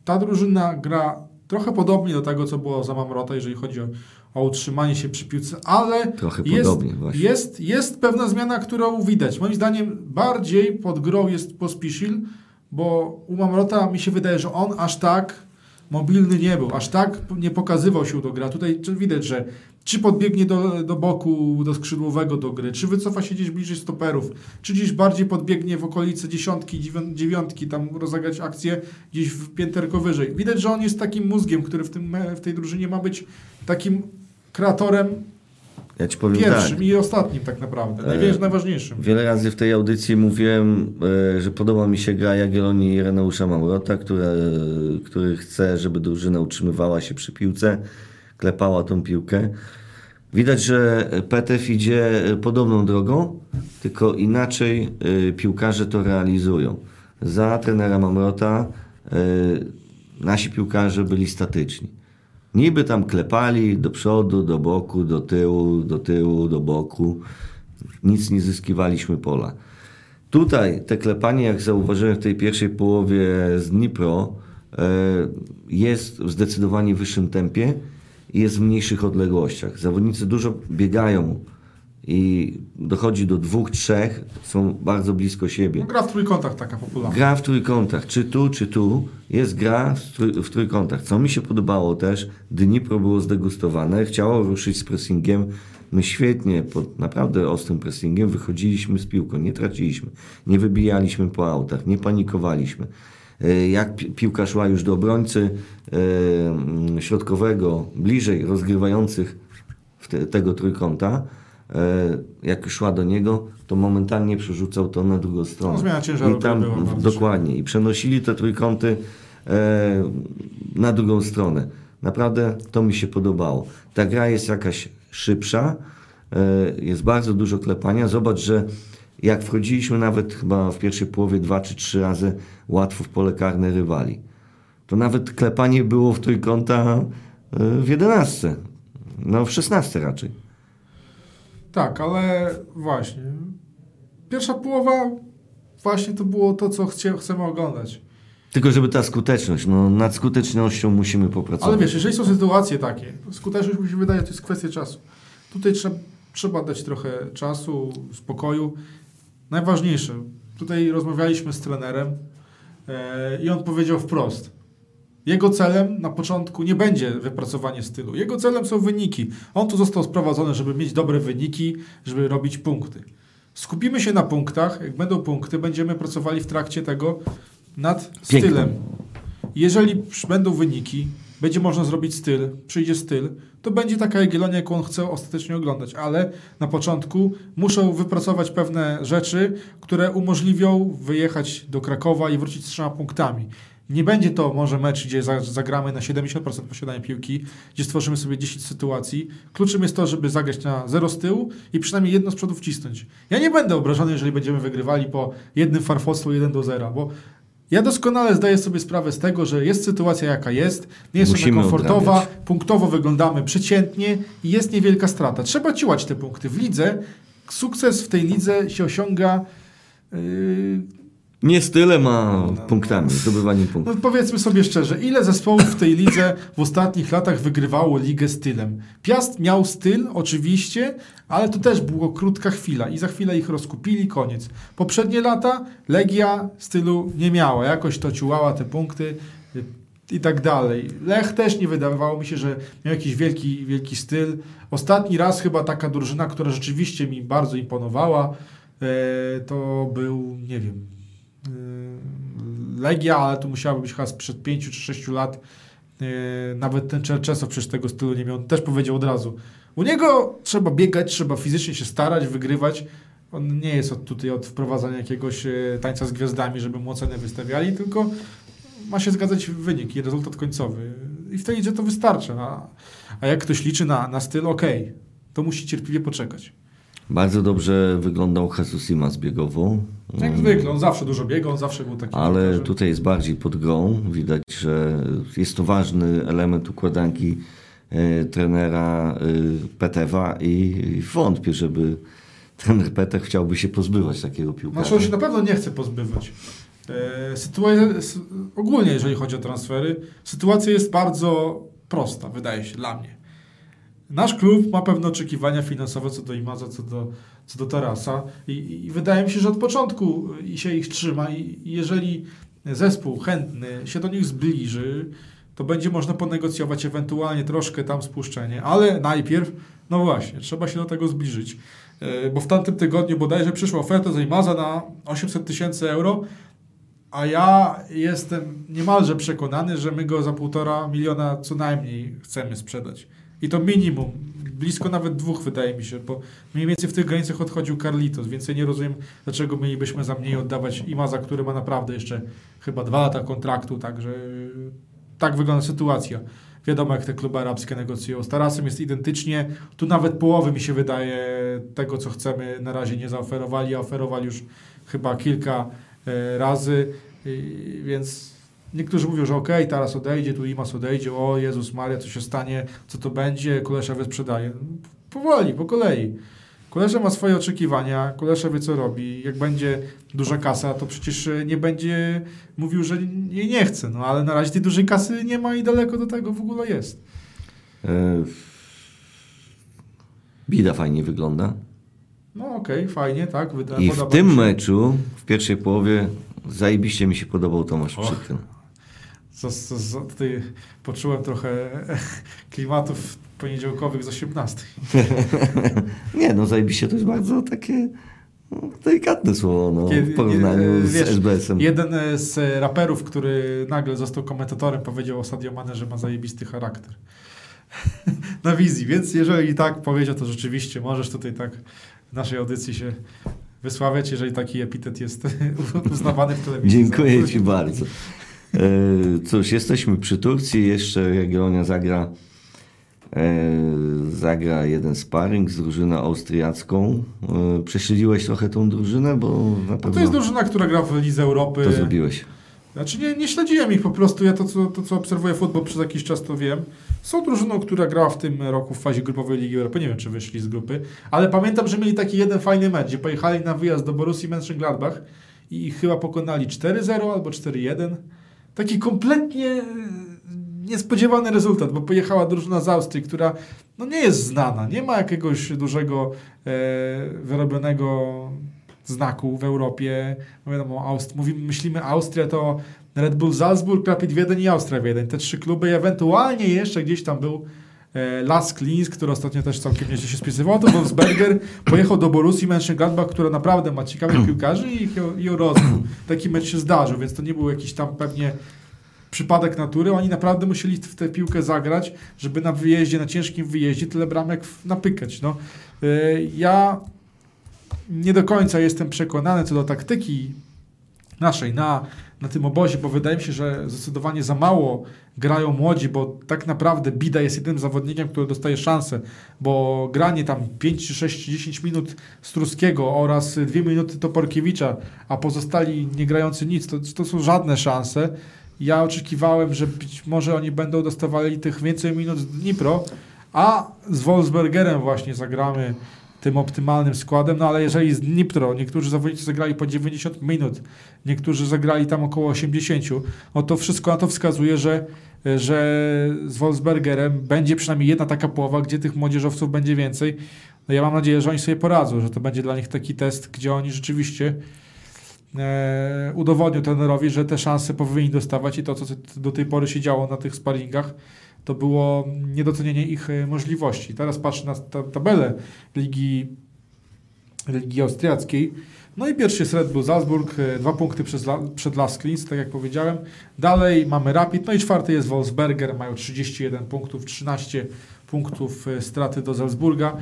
ta drużyna gra trochę podobnie do tego, co było za Mamrota, jeżeli chodzi o, o utrzymanie się przy piłce, ale Trochę jest, podobnie właśnie. jest, jest pewna zmiana, którą widać. Moim zdaniem bardziej pod grą jest Pospisil, bo u Mamrota mi się wydaje, że on aż tak mobilny nie był, aż tak nie pokazywał się do gra. Tutaj widać, że czy podbiegnie do, do boku, do skrzydłowego do gry, czy wycofa się gdzieś bliżej stoperów, czy gdzieś bardziej podbiegnie w okolice dziesiątki, dziewią- dziewiątki, tam rozegrać akcję gdzieś w pięterko wyżej. Widać, że on jest takim mózgiem, który w, tym, w tej drużynie ma być takim kreatorem Ja ci powiem pierwszym tak. i ostatnim tak naprawdę, E, największym, najważniejszym. Wiele razy w tej audycji mówiłem, e, że podoba mi się gra Jagiellonii i Reneusza Mamrota, która, e, który chce, żeby drużyna utrzymywała się przy piłce, klepała tą piłkę. Widać, że Petew idzie e, podobną drogą, tylko inaczej e, piłkarze to realizują. Za trenera Mamrota e, nasi piłkarze byli statyczni. Niby tam klepali do przodu, do boku, do tyłu, do tyłu, do boku. Nic nie zyskiwaliśmy pola. Tutaj te klepanie, jak zauważyłem w tej pierwszej połowie z Dnipro, jest w zdecydowanie wyższym tempie jest w mniejszych odległościach. Zawodnicy dużo biegają i dochodzi do dwóch, trzech, są bardzo blisko siebie. Gra w trójkątach taka popularna. Gra w trójkątach, czy tu, czy tu, jest gra w trójkątach. Co mi się podobało też, Dnipro było zdegustowane, chciało ruszyć z pressingiem. My świetnie, pod naprawdę ostrym pressingiem wychodziliśmy z piłką, nie traciliśmy, nie wybijaliśmy po autach, nie panikowaliśmy. E, Jak pi- piłka szła już do obrońcy e, mm, środkowego, bliżej rozgrywających te, tego trójkąta, e, jak szła do niego, to momentalnie przerzucał to na drugą stronę. No, zmiana ciężaru I tam była dokładnie. I przenosili te trójkąty na drugą stronę. Naprawdę to mi się podobało. Ta gra jest jakaś szybsza, jest bardzo dużo klepania. Zobacz, że jak wchodziliśmy nawet chyba w pierwszej połowie dwa czy trzy razy łatwo w pole karne rywali, to nawet klepanie było w trójkąta e, w jedenastce. No w szesnastce raczej. Tak, ale właśnie. Pierwsza połowa właśnie to było to, co chcie, chcemy oglądać. Tylko żeby ta skuteczność, no nad skutecznością musimy popracować. Ale wiesz, jeżeli są sytuacje takie, skuteczność mi się wydaje, to jest kwestia czasu. Tutaj trzeba, trzeba dać trochę czasu, spokoju. Najważniejsze, tutaj rozmawialiśmy z trenerem e, i on powiedział wprost. Jego celem na początku nie będzie wypracowanie stylu. Jego celem są wyniki. On tu został sprowadzony, żeby mieć dobre wyniki, żeby robić punkty. Skupimy się na punktach. Jak będą punkty, będziemy pracowali w trakcie tego nad Piękne. stylem. Jeżeli będą wyniki, będzie można zrobić styl, przyjdzie styl, to będzie taka Jagiellonia, jaką on chce ostatecznie oglądać, ale na początku muszą wypracować pewne rzeczy, które umożliwią wyjechać do Krakowa i wrócić z trzema punktami. Nie będzie to może mecz, gdzie za- zagramy na 70% posiadania piłki, gdzie stworzymy sobie 10 sytuacji. Kluczem jest to, żeby zagrać na zero z tyłu i przynajmniej jedno z przodu wcisnąć. Ja nie będę obrażony, jeżeli będziemy wygrywali po jednym farfostwu 1 do 0, bo ja doskonale zdaję sobie sprawę z tego, że jest sytuacja jaka jest, nie jest ona Musimy komfortowa, odrabiać. punktowo wyglądamy przeciętnie i jest niewielka strata. Trzeba ciłać te punkty. W lidze sukces w tej lidze się osiąga Nie stylem, a punktami, zdobywaniem punktów. no powiedzmy sobie szczerze, ile zespołów w tej lidze w ostatnich latach wygrywało ligę stylem? Piast miał styl, oczywiście, ale to też była krótka chwila i za chwilę ich rozkupili, koniec. Poprzednie lata Legia stylu nie miała, jakoś to ciułała te punkty y, i tak dalej. Lech też nie wydawało mi się, że miał jakiś wielki, wielki styl. Ostatni raz chyba taka drużyna, która rzeczywiście mi bardzo imponowała, e, to był, nie wiem, Legia, ale tu musiałaby być chyba sprzed 5 czy 6 lat. Yy, Nawet ten Czerczesow przecież tego stylu nie miał. On też powiedział od razu. U niego trzeba biegać, trzeba fizycznie się starać, wygrywać. On nie jest od, tutaj od wprowadzania jakiegoś e, tańca z gwiazdami, żeby mu ocenę wystawiali, tylko ma się zgadzać wynik i rezultat końcowy. I wtedy idzie to wystarcza. A, a jak ktoś liczy na, na styl, okej, to musi cierpliwie poczekać. Bardzo dobrze wyglądał Jesus Simas biegową. Jak zwykle, on zawsze dużo biegał, on zawsze był taki... Ale piłkarzem. tutaj jest bardziej pod grą. Widać, że jest to ważny element układanki e, trenera e, Petewa i, i wątpię, żeby trener Petew chciałby się pozbywać takiego piłkarza. Znaczy on się na pewno nie chce pozbywać. E, sytuacja, ogólnie jeżeli chodzi o transfery, sytuacja jest bardzo prosta, wydaje się, dla mnie. Nasz klub ma pewne oczekiwania finansowe co do Imaza, co do, co do Tarasa i, i wydaje mi się, że od początku się ich trzyma i jeżeli zespół chętny się do nich zbliży, to będzie można ponegocjować ewentualnie troszkę tam spuszczenie, ale najpierw, no właśnie, trzeba się do tego zbliżyć. E, Bo w tamtym tygodniu bodajże przyszła oferta z Imaza na 800 tysięcy euro, a ja jestem niemalże przekonany, że my go za półtora miliona co najmniej chcemy sprzedać. I to minimum. Blisko nawet dwóch wydaje mi się, bo mniej więcej w tych granicach odchodził Carlitos, więc ja nie rozumiem, dlaczego mielibyśmy za mniej oddawać Imaza, który ma naprawdę jeszcze chyba dwa lata kontraktu, także tak wygląda sytuacja. Wiadomo, jak te kluby arabskie negocjują. Z Tarasem jest identycznie. Tu nawet połowy mi się wydaje tego, co chcemy, na razie nie zaoferowali, a oferowali już chyba kilka e, razy, I, więc niektórzy mówią, że okej, teraz odejdzie, tu Imas odejdzie, o Jezus Maria, co się stanie, co to będzie, Kulesza wysprzedaje. Powoli, po kolei. Kulesza ma swoje oczekiwania, Kulesza wie, co robi. Jak będzie duża kasa, to przecież nie będzie mówił, że jej nie chce. No ale na razie tej dużej kasy nie ma i daleko do tego w ogóle jest. E, Bida fajnie wygląda. No okej, fajnie, tak. Wyda, I w tym meczu, w pierwszej połowie, zajebiście mi się podobał Tomasz Och. Przytyn. Co, co, tutaj poczułem trochę klimatów poniedziałkowych z 18. Nie, no zajebiście to jest bardzo takie no, delikatne słowo no, Kiedy- w porównaniu z wiesz, SBS-em. Jeden e, z raperów, który nagle został komentatorem, powiedział o Sadio Mane, że ma zajebisty charakter. Na wizji, więc jeżeli tak powiedział, to rzeczywiście możesz tutaj tak w naszej audycji się wysławiać, jeżeli taki epitet jest uznawany w telewizji. Dziękuję Ci bardzo. E, Cóż, jesteśmy przy Turcji. Jeszcze Jagiellonia zagra, e, zagra jeden sparring z drużyną austriacką. E, Prześledziłeś trochę tą drużynę, bo na No pewno to jest drużyna, która gra w Lidze Europy. to zrobiłeś. Znaczy nie, nie śledziłem ich po prostu, ja to co, to co obserwuję futbol przez jakiś czas to wiem. Są drużyną, która grała w tym roku w fazie grupowej Ligi Europy, nie wiem czy wyszli z grupy, ale pamiętam, że mieli taki jeden fajny mecz, gdzie pojechali na wyjazd do Borussii Mönchengladbach i chyba pokonali 4-0 albo 4-1. Taki kompletnie niespodziewany rezultat, bo pojechała drużyna z Austrii, która no nie jest znana, nie ma jakiegoś dużego e, wyrobionego znaku w Europie. No wiadomo, Aust- mówimy, myślimy Austria to Red Bull Salzburg, Rapid Wiedeń i Austria Wiedeń. Te trzy kluby, ewentualnie jeszcze gdzieś tam był Las Klins, który ostatnio też całkiem nieźle się spisywał, to Wolfsberger pojechał do Borussii Mönchengladbach, która naprawdę ma ciekawych piłkarzy i i ją rozwój. Taki mecz się zdarzył, więc to nie był jakiś tam pewnie przypadek natury. Oni naprawdę musieli w tę piłkę zagrać, żeby na wyjeździe, na ciężkim wyjeździe tyle bramek napykać. No. E, Ja nie do końca jestem przekonany co do taktyki naszej na, na tym obozie, bo wydaje mi się, że zdecydowanie za mało grają młodzi, bo tak naprawdę Bida jest jedynym zawodnikiem, który dostaje szansę, bo granie tam 5 czy 6 czy 10 minut Struskiego oraz 2 minuty Toporkiewicza, a pozostali nie grający nic, to, to są żadne szanse. Ja oczekiwałem, że być może oni będą dostawali tych więcej minut z Dnipro, a z Wolfsbergerem właśnie zagramy tym optymalnym składem, no ale jeżeli z Dnipro niektórzy zawodnicy zagrali po 90 minut, niektórzy zagrali tam około 80, no to wszystko na to wskazuje, że, że z Wolfsbergerem będzie przynajmniej jedna taka połowa, gdzie tych młodzieżowców będzie więcej. No ja mam nadzieję, że oni sobie poradzą, że to będzie dla nich taki test, gdzie oni rzeczywiście e, udowodnią trenerowi, że te szanse powinni dostawać i to, co do tej pory się działo na tych sparingach, to było niedocenienie ich e, możliwości. Teraz patrzę na ta tabelę Ligi Ligi Austriackiej. No i pierwszy jest Red Bull Salzburg, e, dwa punkty przez la, przed Las tak jak powiedziałem. Dalej mamy Rapid, no i czwarty jest Wolfsberger, mają 31 punktów, 13 punktów e, straty do Salzburga.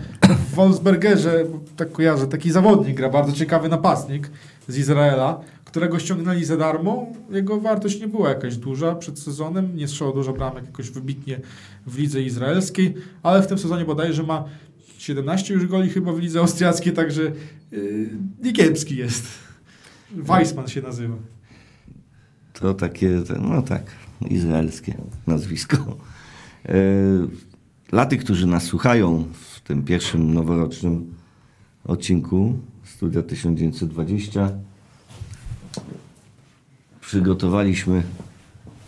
W Wolfsbergerze, tak kojarzę, taki zawodnik gra, bardzo ciekawy napastnik z Izraela, którego ściągnęli za darmo. Jego wartość nie była jakaś duża przed sezonem, nie strzelał dużo bramek jakoś wybitnie w lidze izraelskiej, ale w tym sezonie bodajże ma 17 już goli chyba w lidze austriackiej, także yy, niekiepski jest. Weissman się nazywa. To takie, no tak, izraelskie nazwisko. E, dla tych, którzy nas słuchają w tym pierwszym noworocznym odcinku Studia 1920, przygotowaliśmy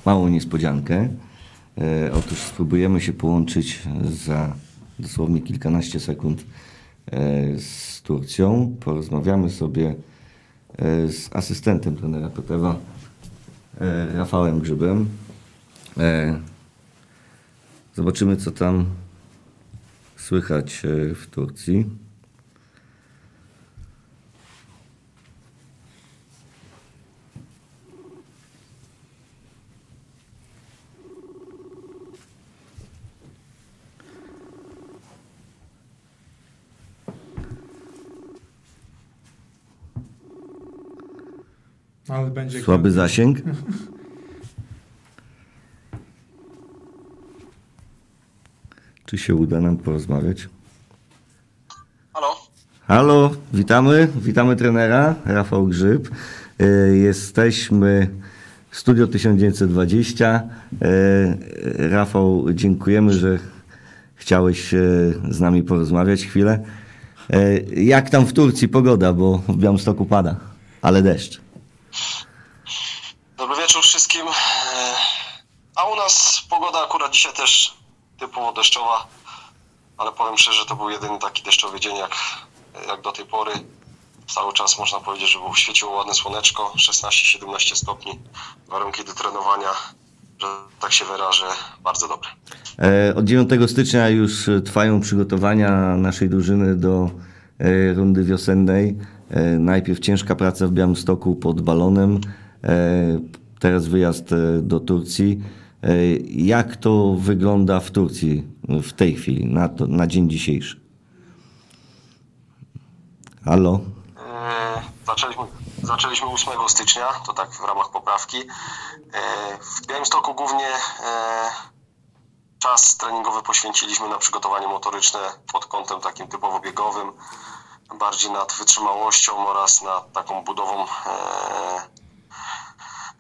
małą niespodziankę. E, otóż spróbujemy się połączyć za dosłownie kilkanaście sekund e, z Turcją. Porozmawiamy sobie e, z asystentem trenera Petewa, e, Rafałem Grzybem. E, Zobaczymy, co tam słychać e, w Turcji. Ale będzie Słaby zasięg. Czy się uda nam porozmawiać? Halo? Halo, witamy, witamy trenera, Rafał Grzyb. E, Jesteśmy w Studio 1920. E, Rafał, dziękujemy, że chciałeś e, z nami porozmawiać chwilę. Jak tam w Turcji pogoda, bo w Białymstoku pada, ale deszcz. Dobry wieczór wszystkim. E, A u nas pogoda akurat dzisiaj też typowo deszczowa, ale powiem szczerze, to był jedyny taki deszczowy dzień jak, jak do tej pory. Cały czas można powiedzieć, że było świeciło ładne słoneczko, 16-17 stopni. Warunki do trenowania, że tak się wyrażę, bardzo dobre. E, Od 9 stycznia już trwają przygotowania naszej drużyny do e, rundy wiosennej. E, Najpierw ciężka praca w Białymstoku pod balonem, e, teraz wyjazd e, do Turcji. Jak to wygląda w Turcji w tej chwili, na, to, na dzień dzisiejszy? Halo? Zaczęliśmy, zaczęliśmy 8 stycznia, to tak w ramach poprawki. W Białymstoku głównie czas treningowy poświęciliśmy na przygotowanie motoryczne pod kątem takim typowo biegowym, bardziej nad wytrzymałością oraz nad taką budową e,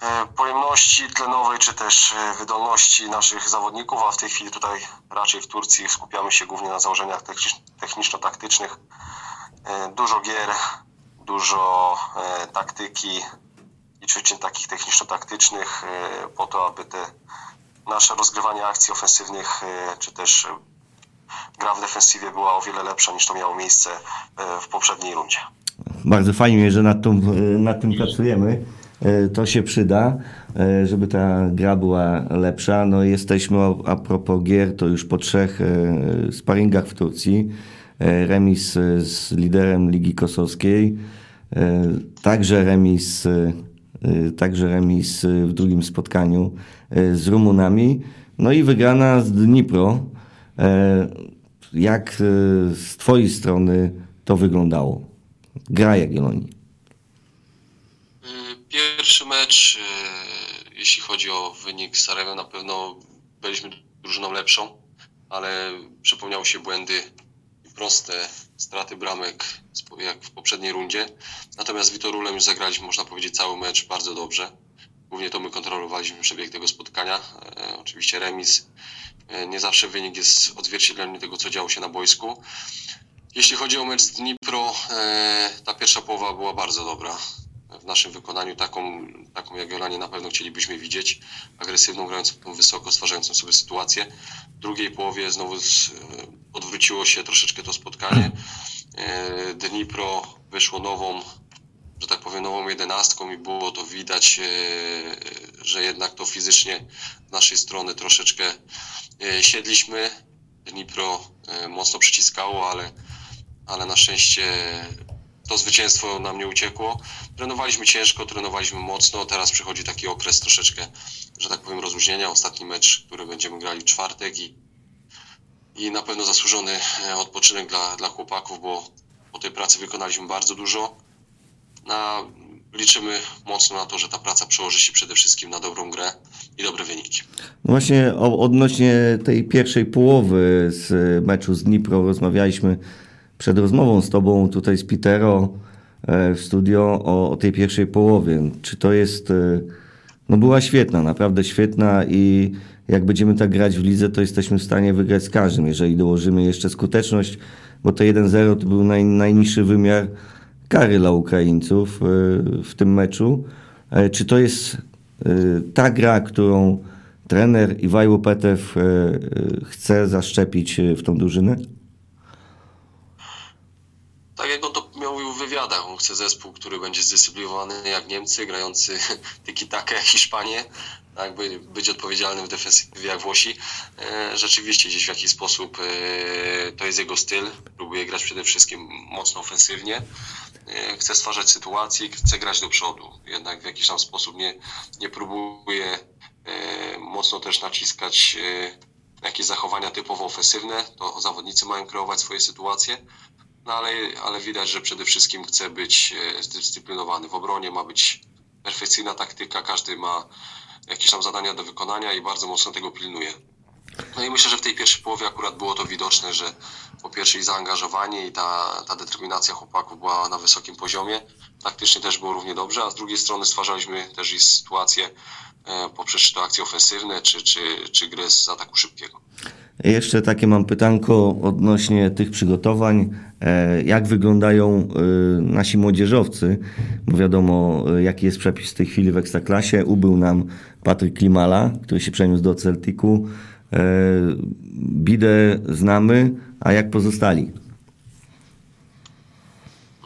e, pojemności tlenowej, czy też e, wydolności naszych zawodników, a w tej chwili tutaj raczej w Turcji skupiamy się głównie na założeniach technicz- techniczno-taktycznych. Dużo gier, dużo taktyki i ćwiczeń takich techniczno-taktycznych po to, aby te nasze rozgrywanie akcji ofensywnych, czy też gra w defensywie była o wiele lepsza niż to miało miejsce e, w poprzedniej rundzie. Bardzo fajnie, że nad, tą, e, nad tym pracujemy. E, To się przyda, żeby ta gra była lepsza. No jesteśmy, a- propos gier, to już po trzech sparingach w Turcji. Remis z liderem Ligi Kosowskiej. Także remis, także remis w drugim spotkaniu z Rumunami. No i wygrana z Dnipro. E, Jak e, z Twojej strony to wyglądało? Gra Jagiellonii. Y, Pierwszy mecz, jeśli chodzi o wynik z Sarajewem, na pewno byliśmy drużyną lepszą, ale przypomniały się błędy i proste straty bramek, jak w poprzedniej rundzie. Natomiast z Witorulem już zagraliśmy, można powiedzieć, cały mecz bardzo dobrze. Głównie to my kontrolowaliśmy przebieg tego spotkania. E, oczywiście remis. E, nie zawsze wynik jest odzwierciedleniem tego, co działo się na boisku. Jeśli chodzi o mecz z Dnipro, e, ta pierwsza połowa była bardzo dobra w naszym wykonaniu taką, taką Jagiellonię na pewno chcielibyśmy widzieć, agresywną, grającą wysoko, stwarzającą sobie sytuację. W drugiej połowie znowu odwróciło się troszeczkę to spotkanie. Dnipro wyszło nową, że tak powiem, nową jedenastką i było to widać, e, że jednak to fizycznie z naszej strony troszeczkę e, siedliśmy. Dnipro e, mocno przyciskało, ale, ale na szczęście to zwycięstwo nam nie uciekło. Trenowaliśmy ciężko, trenowaliśmy mocno. Teraz przychodzi taki okres troszeczkę, że tak powiem, rozluźnienia. Ostatni mecz, który będziemy grali w czwartek i, i na pewno zasłużony odpoczynek dla, dla chłopaków, bo po tej pracy wykonaliśmy bardzo dużo. Na, liczymy mocno na to, że ta praca przełoży się przede wszystkim na dobrą grę i dobre wyniki. No właśnie odnośnie tej pierwszej połowy z meczu z Dnipro rozmawialiśmy przed rozmową z Tobą tutaj z Pitero e, w studio o, o tej pierwszej połowie. Czy to jest... e, No była świetna, naprawdę świetna i jak będziemy tak grać w lidze, to jesteśmy w stanie wygrać z każdym, jeżeli dołożymy jeszcze skuteczność, bo to 1-0 to był naj, najniższy wymiar kary dla Ukraińców e, w tym meczu. E, Czy to jest e, ta gra, którą trener Iwajło Petew e, chce zaszczepić w tą drużynę? Tak jak on to mówił w wywiadach, on chce zespół, który będzie zdyscyplinowany jak Niemcy, grający tiki-takę jak Hiszpanie, tak, by być odpowiedzialnym w defensywie jak Włosi. E, Rzeczywiście gdzieś w jakiś sposób e, to jest jego styl. Próbuje grać przede wszystkim mocno ofensywnie. E, Chce stwarzać sytuacje, chce grać do przodu. Jednak w jakiś tam sposób nie, nie próbuje e, mocno też naciskać e, jakieś zachowania typowo ofensywne. To zawodnicy mają kreować swoje sytuacje. No ale, ale widać, że przede wszystkim chce być zdyscyplinowany. W obronie ma być perfekcyjna taktyka, każdy ma jakieś tam zadania do wykonania i bardzo mocno tego pilnuje. No i myślę, że w tej pierwszej połowie akurat było to widoczne, że pierwsze i zaangażowanie i ta, ta determinacja chłopaków była na wysokim poziomie. Taktycznie też było równie dobrze, a z drugiej strony stwarzaliśmy też i sytuacje poprzez czy to akcje ofensywne, czy, czy, czy z ataku szybkiego. Jeszcze takie mam pytanko odnośnie tych przygotowań. E, Jak wyglądają e, nasi młodzieżowcy? Bo wiadomo, e, jaki jest przepis w tej chwili w Ekstraklasie. Ubył nam Patryk Klimala, który się przeniósł do Celticu. E, Bidę znamy, a jak pozostali?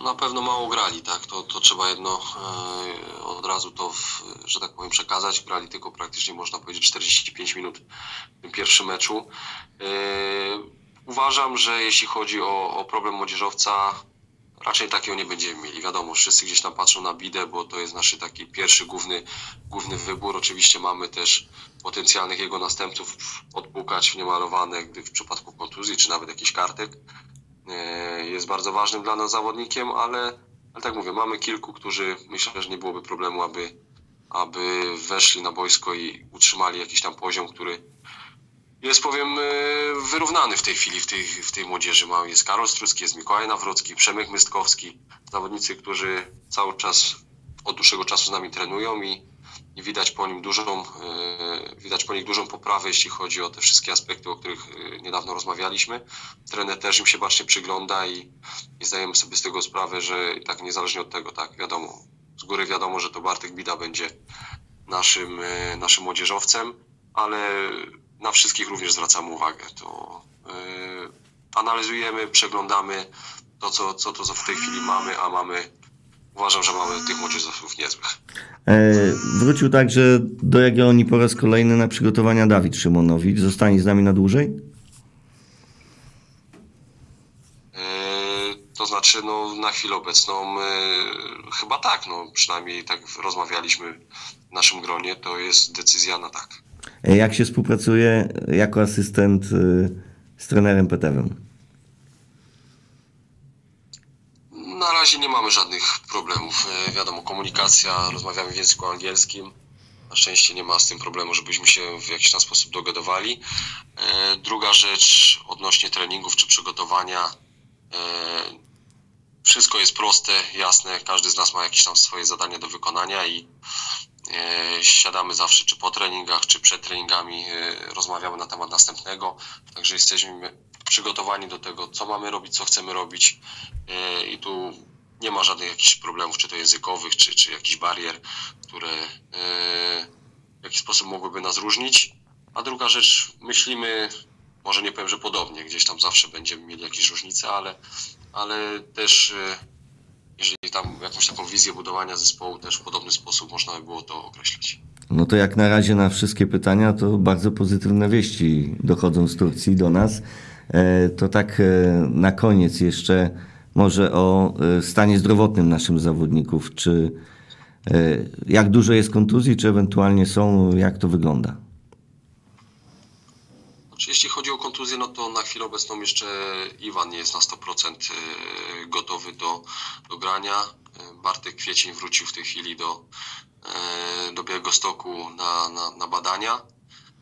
Na pewno mało grali, tak? To, to trzeba jedno e, od razu to, w, że tak powiem, przekazać. Grali tylko praktycznie, można powiedzieć, 45 minut w tym pierwszym meczu. E, uważam, że jeśli chodzi o, o problem młodzieżowca, raczej takiego nie będziemy mieli. Wiadomo, wszyscy gdzieś tam patrzą na Bidę, bo to jest nasz taki pierwszy główny, główny wybór. Oczywiście mamy też potencjalnych jego następców odpukać niemalowane, gdy w przypadku kontuzji, czy nawet jakichś kartek e, jest bardzo ważnym dla nas zawodnikiem, ale, ale tak mówię, mamy kilku, którzy myślę, że nie byłoby problemu, aby, aby weszli na boisko i utrzymali jakiś tam poziom, który jest powiem e, wyrównany w tej chwili w tej, w tej młodzieży. Jest Karol Struski, jest Mikołaj Nawrocki, Przemek Mystkowski, zawodnicy, którzy cały czas od dłuższego czasu z nami trenują i, i widać po nim dużą, e, widać po nich dużą poprawę, jeśli chodzi o te wszystkie aspekty, o których e, niedawno rozmawialiśmy. Trener też im się bacznie przygląda i, i zdajemy sobie z tego sprawę, że tak niezależnie od tego, tak wiadomo, z góry wiadomo, że to Bartek Bida będzie naszym, naszym młodzieżowcem, ale na wszystkich również zwracamy uwagę. To yy, analizujemy, przeglądamy to, co, co to w tej chwili mamy, a mamy, uważam, że mamy tych młodzieżowców niezłych. E, Wrócił także do Jagiellonii po raz kolejny na przygotowania Dawid Szymonowicz. Zostanie z nami na dłużej? Yy, To znaczy, no, na chwilę obecną yy, chyba tak, no, przynajmniej tak rozmawialiśmy w naszym gronie, to jest decyzja na tak. E, Jak się współpracuje jako asystent e, z trenerem Petewem? Na razie nie mamy żadnych problemów. E, Wiadomo, komunikacja, rozmawiamy w języku angielskim. Na szczęście nie ma z tym problemu, żebyśmy się w jakiś tam sposób dogadywali. E, Druga rzecz odnośnie treningów czy przygotowania. e, Wszystko jest proste, jasne. Każdy z nas ma jakieś tam swoje zadania do wykonania i e, siadamy zawsze czy po treningach, czy przed treningami, e, rozmawiamy na temat następnego. Także jesteśmy przygotowani do tego, co mamy robić, co chcemy robić. E, I tu nie ma żadnych jakichś problemów, czy to językowych, czy, czy jakichś barier, które e, w jakiś sposób mogłyby nas różnić. A druga rzecz, myślimy, może nie powiem, że podobnie, gdzieś tam zawsze będziemy mieli jakieś różnice, ale, ale też e, jeżeli tam jakąś taką wizję budowania zespołu też w podobny sposób można by było to określić. No to jak na razie na wszystkie pytania to bardzo pozytywne wieści dochodzą z Turcji do nas. E, To tak e, na koniec jeszcze może o e, stanie zdrowotnym naszych zawodników. Czy jak dużo jest kontuzji, czy ewentualnie są, jak to wygląda? Jeśli chodzi o kontuzję, no to na chwilę obecną jeszcze Iwan nie jest na 100% e, gotowy do, do grania. E, Bartek Kwiecień wrócił w tej chwili do, e, do Białegostoku na, na, na badania.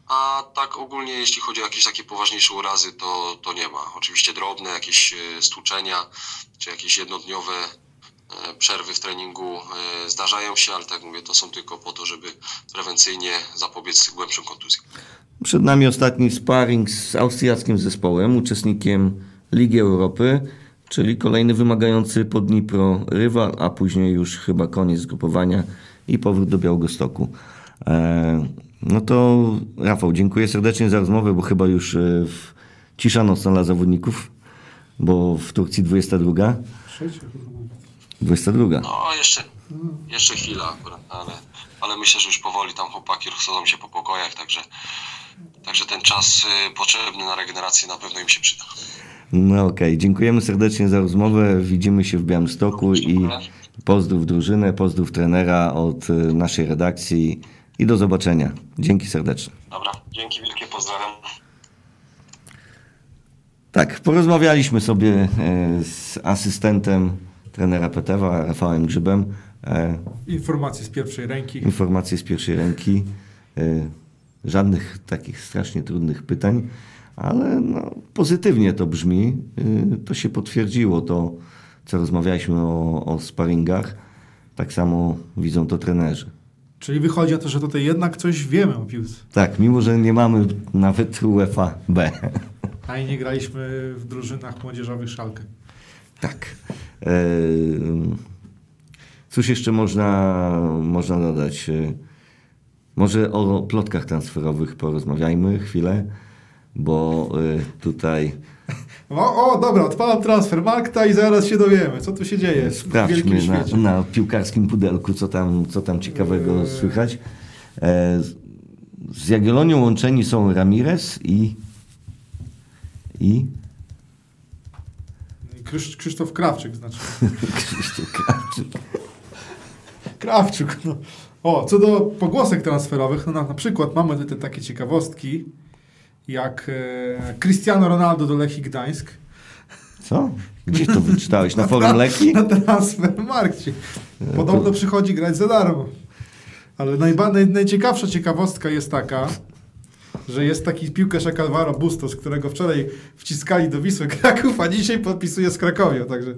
A tak ogólnie, jeśli chodzi o jakieś takie poważniejsze urazy, to, to nie ma. Oczywiście drobne jakieś stłuczenia, czy jakieś jednodniowe przerwy w treningu e, zdarzają się, ale tak jak mówię, to są tylko po to, żeby prewencyjnie zapobiec głębszym kontuzjom. Przed nami ostatni sparring z austriackim zespołem, uczestnikiem Ligi Europy, czyli kolejny wymagający pod Dnipro rywal, a później już chyba koniec zgrupowania i powrót do Białegostoku. E, no to Rafał, dziękuję serdecznie za rozmowę, bo chyba już e, w cisza nocna dla zawodników, bo w Turcji 22. Trzecia chyba. 22. No, jeszcze, jeszcze chwila akurat, ale, ale myślę, że już powoli tam chłopaki rozchodzą się po pokojach, także, także ten czas y, potrzebny na regenerację na pewno im się przyda. No okej, dziękujemy serdecznie za rozmowę. Widzimy się w Białymstoku i pozdrów drużynę, pozdrów trenera od e, naszej redakcji i do zobaczenia. Dzięki serdecznie. Dobra, dzięki wielkie, pozdrawiam. Tak, porozmawialiśmy sobie e, z asystentem trenera Petewa, Rafałem Grzybem. E, Informacje z pierwszej ręki. Informacje z pierwszej ręki. E, Żadnych takich strasznie trudnych pytań, ale no, pozytywnie to brzmi. E, To się potwierdziło, to co rozmawialiśmy o, o sparingach. Tak samo widzą to trenerzy. Czyli wychodzi na to, że tutaj jednak coś wiemy o piłce. Tak, mimo że nie mamy nawet UEFA B. A i nie graliśmy w drużynach młodzieżowych szalkę. Tak. E, Cóż jeszcze można, można dodać? E, Może o plotkach transferowych porozmawiajmy chwilę, bo e, tutaj O, o dobra, odpalam transfer Markta i zaraz się dowiemy, co tu się dzieje sprawdźmy na, na piłkarskim pudelku, co tam, co tam ciekawego Eee. słychać. Z- Z Jagiellonią łączeni są Ramirez i i Krzysz, Krzysztof Krawczyk znaczy. Krzysztof Krawczyk. Krawczuk, no. O, co do pogłosek transferowych, no na, na przykład mamy tutaj takie ciekawostki, jak e, Cristiano Ronaldo do Lechii Gdańsk. Co? Gdzieś to wyczytałeś? Na forum Leki? Na Transfermarkcie. Podobno przychodzi grać za darmo. Ale najba, naj, najciekawsza ciekawostka jest taka, że jest taki piłkarz jak Alvaro Bustos, którego wczoraj wciskali do Wisły Kraków, a dzisiaj podpisuje z Krakowią, także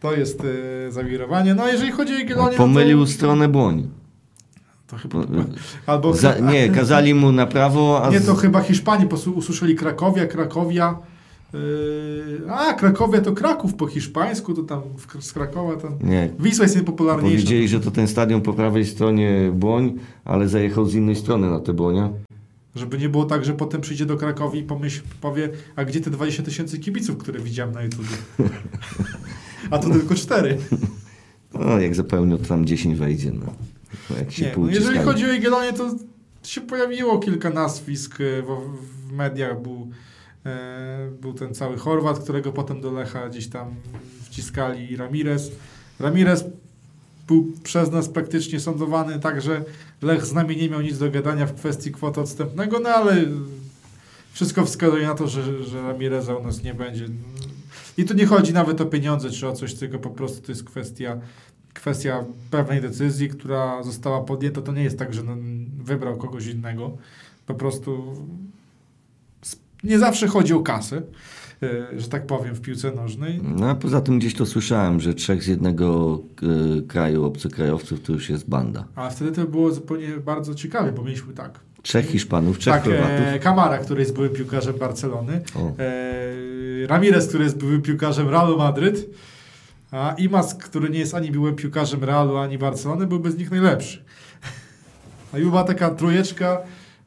to jest e, zawirowanie. No a jeżeli chodzi o Jagiellonię, Pomylił no stronę błoń. to, to chyba... Albo Za, nie, kazali mu na prawo, a Nie, to chyba Hiszpanii usłyszeli Krakowia, Krakowia. Yy, a, Krakowia to Kraków po hiszpańsku, to tam z Krakowa tam. Nie. Wisła jest najpopularniejsza. powiedzieli, że to ten stadion po prawej stronie Błoń, ale zajechał z innej strony na tę Błonia. Żeby nie było tak, że potem przyjdzie do Krakowi i pomyśl, powie, a gdzie te 20 tysięcy kibiców, które widziałem na YouTube? A to tylko cztery. No, jak zapełnił, to tam 10 wejdzie. No. Jak się Nie, no jeżeli chodzi o Jagiellonię, to się pojawiło kilka nazwisk e, w, w mediach. Był, e, był ten cały Chorwat, którego potem do Lecha gdzieś tam wciskali i Ramirez. Ramirez był przez nas praktycznie sądowany, także Lech z nami nie miał nic do gadania w kwestii kwoty odstępnego, no ale wszystko wskazuje na to, że, że Ramireza u nas nie będzie. I tu nie chodzi nawet o pieniądze czy o coś, tylko po prostu to jest kwestia kwestia pewnej decyzji, która została podjęta. To nie jest tak, że no, wybrał kogoś innego. Po prostu nie zawsze chodzi o kasę, że tak powiem, w piłce nożnej. No a poza tym gdzieś to słyszałem, że trzech z jednego e, kraju obcokrajowców to już jest banda. Ale wtedy to było zupełnie bardzo ciekawe, bo mieliśmy tak. Trzech Hiszpanów, trzech tak, Chorwatów. e, Kamara, który jest byłym piłkarzem Barcelony. E, Ramirez, który jest byłym piłkarzem Realu Madryt. A Imas, który nie jest ani byłym piłkarzem Realu, ani Barcelony, byłby z nich najlepszy. A i była taka trójeczka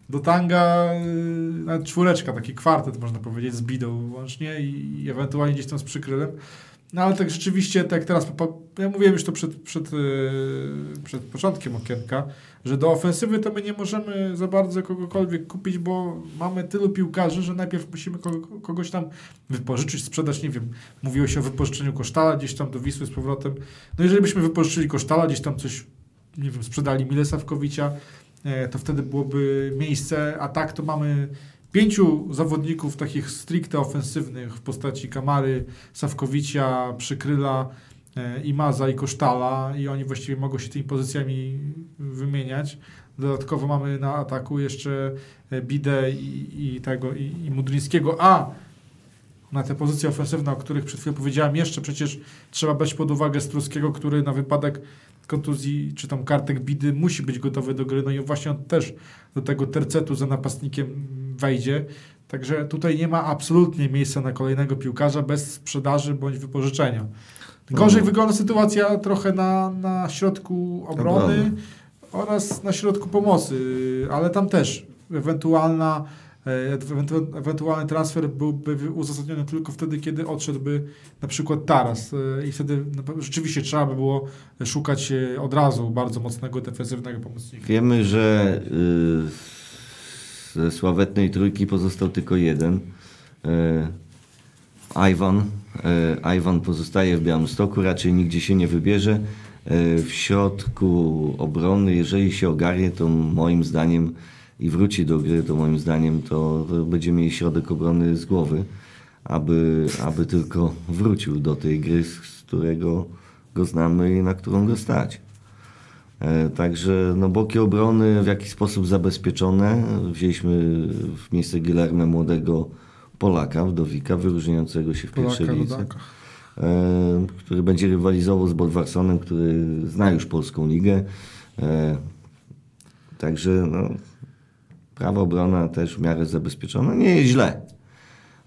do tanga, yy, nawet czwóreczka, taki kwartet można powiedzieć z Bidą łącznie i, ewentualnie gdzieś tam z przykrylem. No ale tak rzeczywiście, tak teraz, ja mówiłem już to przed, przed, yy, przed początkiem okienka, że do ofensywy to my nie możemy za bardzo kogokolwiek kupić, bo mamy tylu piłkarzy, że najpierw musimy kogo, kogoś tam wypożyczyć, sprzedać, nie wiem, mówiło się o wypożyczeniu Kosztala gdzieś tam do Wisły z powrotem. No jeżeli byśmy wypożyczyli Kosztala, gdzieś tam coś, nie wiem, sprzedali Milesa Wkowicza, e, to wtedy byłoby miejsce, a tak to mamy pięciu zawodników takich stricte ofensywnych w postaci Kamary, Sawkowicza, Przykryla, e, i Maza i Kosztala i oni właściwie mogą się tymi pozycjami wymieniać. Dodatkowo mamy na ataku jeszcze e, Bidę i, i tego i, i Mudryńskiego, a na te pozycje ofensywne, o których przed chwilą powiedziałem, jeszcze przecież trzeba brać pod uwagę Struskiego, który na wypadek kontuzji czy tam kartek bidy musi być gotowy do gry, no i właśnie on też do tego tercetu za napastnikiem wejdzie. Także tutaj nie ma absolutnie miejsca na kolejnego piłkarza bez sprzedaży bądź wypożyczenia. Gorzej wygląda sytuacja trochę na, na środku obrony Obrony. oraz na środku pomocy, ale tam też ewentualna, ewentu- ewentualny transfer byłby uzasadniony tylko wtedy, kiedy odszedłby na przykład Taras e, i wtedy rzeczywiście trzeba by było szukać e, od razu bardzo mocnego defensywnego pomocnika. Wiemy, że ze sławetnej trójki pozostał tylko jeden. Iwan. Iwan pozostaje w Białymstoku, raczej nigdzie się nie wybierze. W środku obrony, jeżeli się ogarnie, to moim zdaniem i wróci do gry, to moim zdaniem to, będziemy mieli środek obrony z głowy, aby, aby tylko wrócił do tej gry, z którego go znamy i na którą go stać. E, Także no, boki obrony w jakiś sposób zabezpieczone. Wzięliśmy w miejsce Gilerme młodego Polaka, wdowika, wyróżniającego się w pierwszej Polaka, lidze, rodaka. e, który będzie rywalizował z Bodwarsonem, który zna już polską ligę. E, Także no, prawa obrona też w miarę zabezpieczona. Nie jest źle.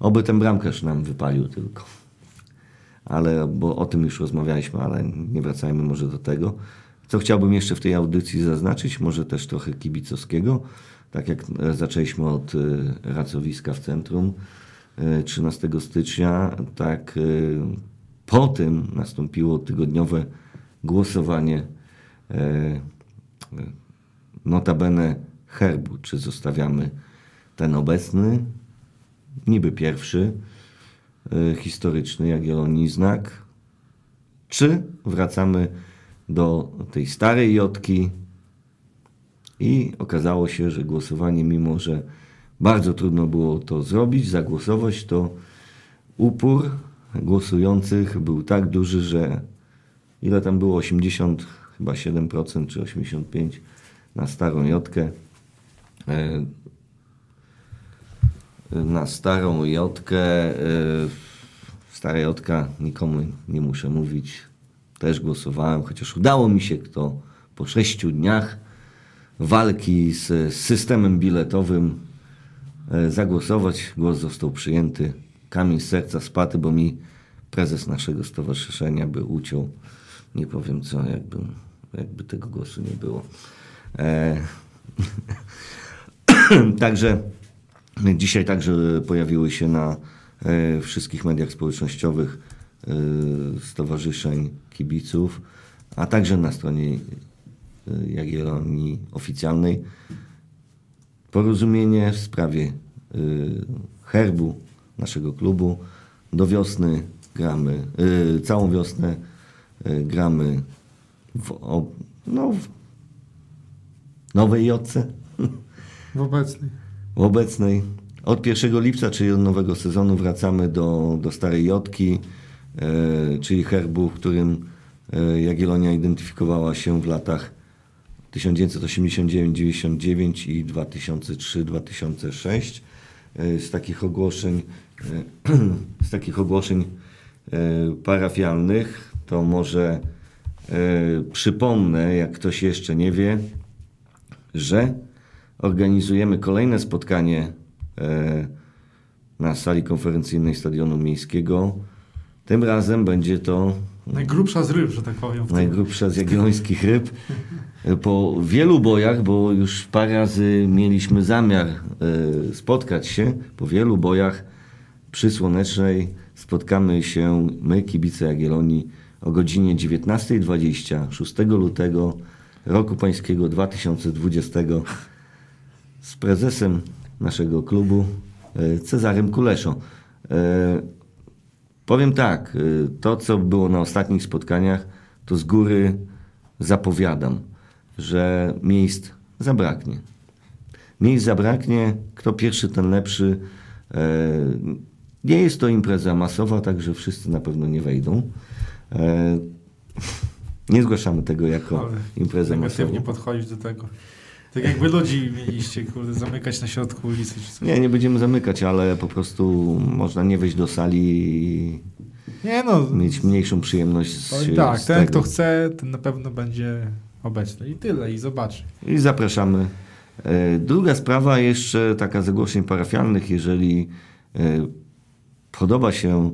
Oby ten bramkarz nam wypalił tylko. Ale, bo o tym już rozmawialiśmy, ale nie wracajmy może do tego. Co chciałbym jeszcze w tej audycji zaznaczyć, może też trochę kibicowskiego. Tak jak zaczęliśmy od e, racowiska w centrum e, 13 stycznia, tak e, po tym nastąpiło tygodniowe głosowanie notabene herbu, czy zostawiamy ten obecny, niby pierwszy, e, historyczny Jagiellonii znak, czy wracamy do tej starej Jotki i okazało się, że głosowanie, mimo że bardzo trudno było to zrobić, zagłosować, to upór głosujących był tak duży, że ile tam było? 80, chyba 7% czy 85% na starą Jotkę. E, Na starą Jotkę. e, Stara Jotka, nikomu nie muszę mówić, też głosowałem, chociaż udało mi się to po sześciu dniach walki z systemem biletowym e, zagłosować. Głos został przyjęty. Kamień z serca spadł, bo mi prezes naszego stowarzyszenia by uciął. Nie powiem co, jakby, jakby tego głosu nie było. Także dzisiaj także pojawiły się na e, wszystkich mediach społecznościowych e, stowarzyszeń kibiców, a także na stronie e, Jagiellonii oficjalnej porozumienie w sprawie herbu naszego klubu. Do wiosny gramy, całą wiosnę gramy w, no, w nowej jodce. W obecnej. W obecnej. Od 1 lipca, czyli od nowego sezonu, wracamy do, do starej Jotki, e, czyli herbu, którym e, Jagiellonia identyfikowała się w latach 1989-99 i 2003-2006. E, z takich ogłoszeń, e, z takich ogłoszeń parafialnych, to może przypomnę, jak ktoś jeszcze nie wie, że organizujemy kolejne spotkanie e, na sali konferencyjnej Stadionu Miejskiego. Tym razem będzie to Najgrubsza z ryb, że tak powiem. najgrubsza z jagiellońskich ryb. Po wielu bojach, bo już parę razy mieliśmy zamiar e, spotkać się, po wielu bojach przy Słonecznej spotkamy się my, kibice Jagiellonii, o godzinie 19.20 6 lutego roku pańskiego 2020 z prezesem naszego klubu e, Cezarym Kuleszą. E, Powiem tak, y, to co było na ostatnich spotkaniach, to z góry zapowiadam, że miejsc zabraknie. Miejsc zabraknie, kto pierwszy, ten lepszy. E, Nie jest to impreza masowa, także wszyscy na pewno nie wejdą. E, Nie zgłaszamy tego jako Ale imprezę Negatywnie masową. podchodzić do tego. Tak jakby ludzi mieliście, kurde, zamykać na środku ulicy czy coś. Nie, nie będziemy zamykać, ale po prostu można nie wejść do sali i Nie no, mieć mniejszą przyjemność z, tak, z ten tego. kto chce, ten na pewno będzie obecny. I tyle, i zobaczy. I zapraszamy. E, Druga sprawa, jeszcze taka z ogłoszeń parafialnych. Jeżeli e, podoba się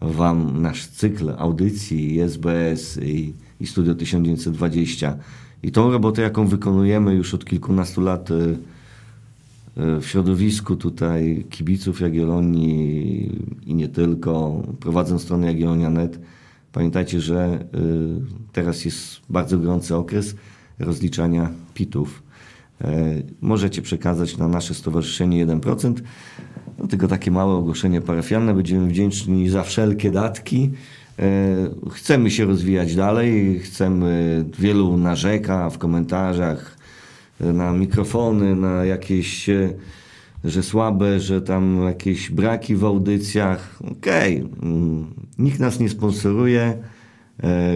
Wam nasz cykl audycji SBS i, i Studio 1920 i tą robotę, jaką wykonujemy już od kilkunastu lat e, e, w środowisku tutaj kibiców Jagiellonii i nie tylko, prowadząc stronę Jagiellonia.net, pamiętajcie, że y, teraz jest bardzo gorący okres rozliczania PIT-ów. E, Możecie przekazać na nasze stowarzyszenie 1%. No, tylko takie małe ogłoszenie parafialne. Będziemy wdzięczni za wszelkie datki. E, Chcemy się rozwijać dalej. Chcemy, wielu narzeka w komentarzach e, na mikrofony, na jakieś, e, że słabe, że tam jakieś braki w audycjach. Okej, mm, nikt nas nie sponsoruje.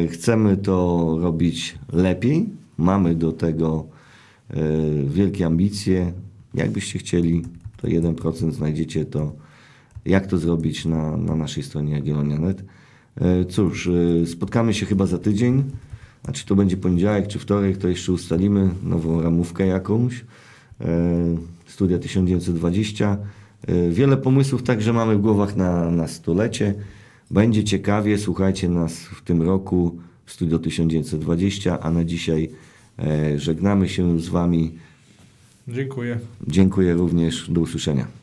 Chcemy to robić lepiej. Mamy do tego wielkie ambicje. Jakbyście chcieli, to 1% znajdziecie to, jak to zrobić na, na naszej stronie Jagiellonia.net. E, Cóż, e, spotkamy się chyba za tydzień, a czy to będzie poniedziałek, czy wtorek, to jeszcze ustalimy nową ramówkę jakąś. E, Studia 1920. E, Wiele pomysłów także mamy w głowach na, na stulecie. Będzie ciekawie, słuchajcie nas w tym roku w Studio 1920, a na dzisiaj żegnamy się z Wami. Dziękuję. Dziękuję również, do usłyszenia.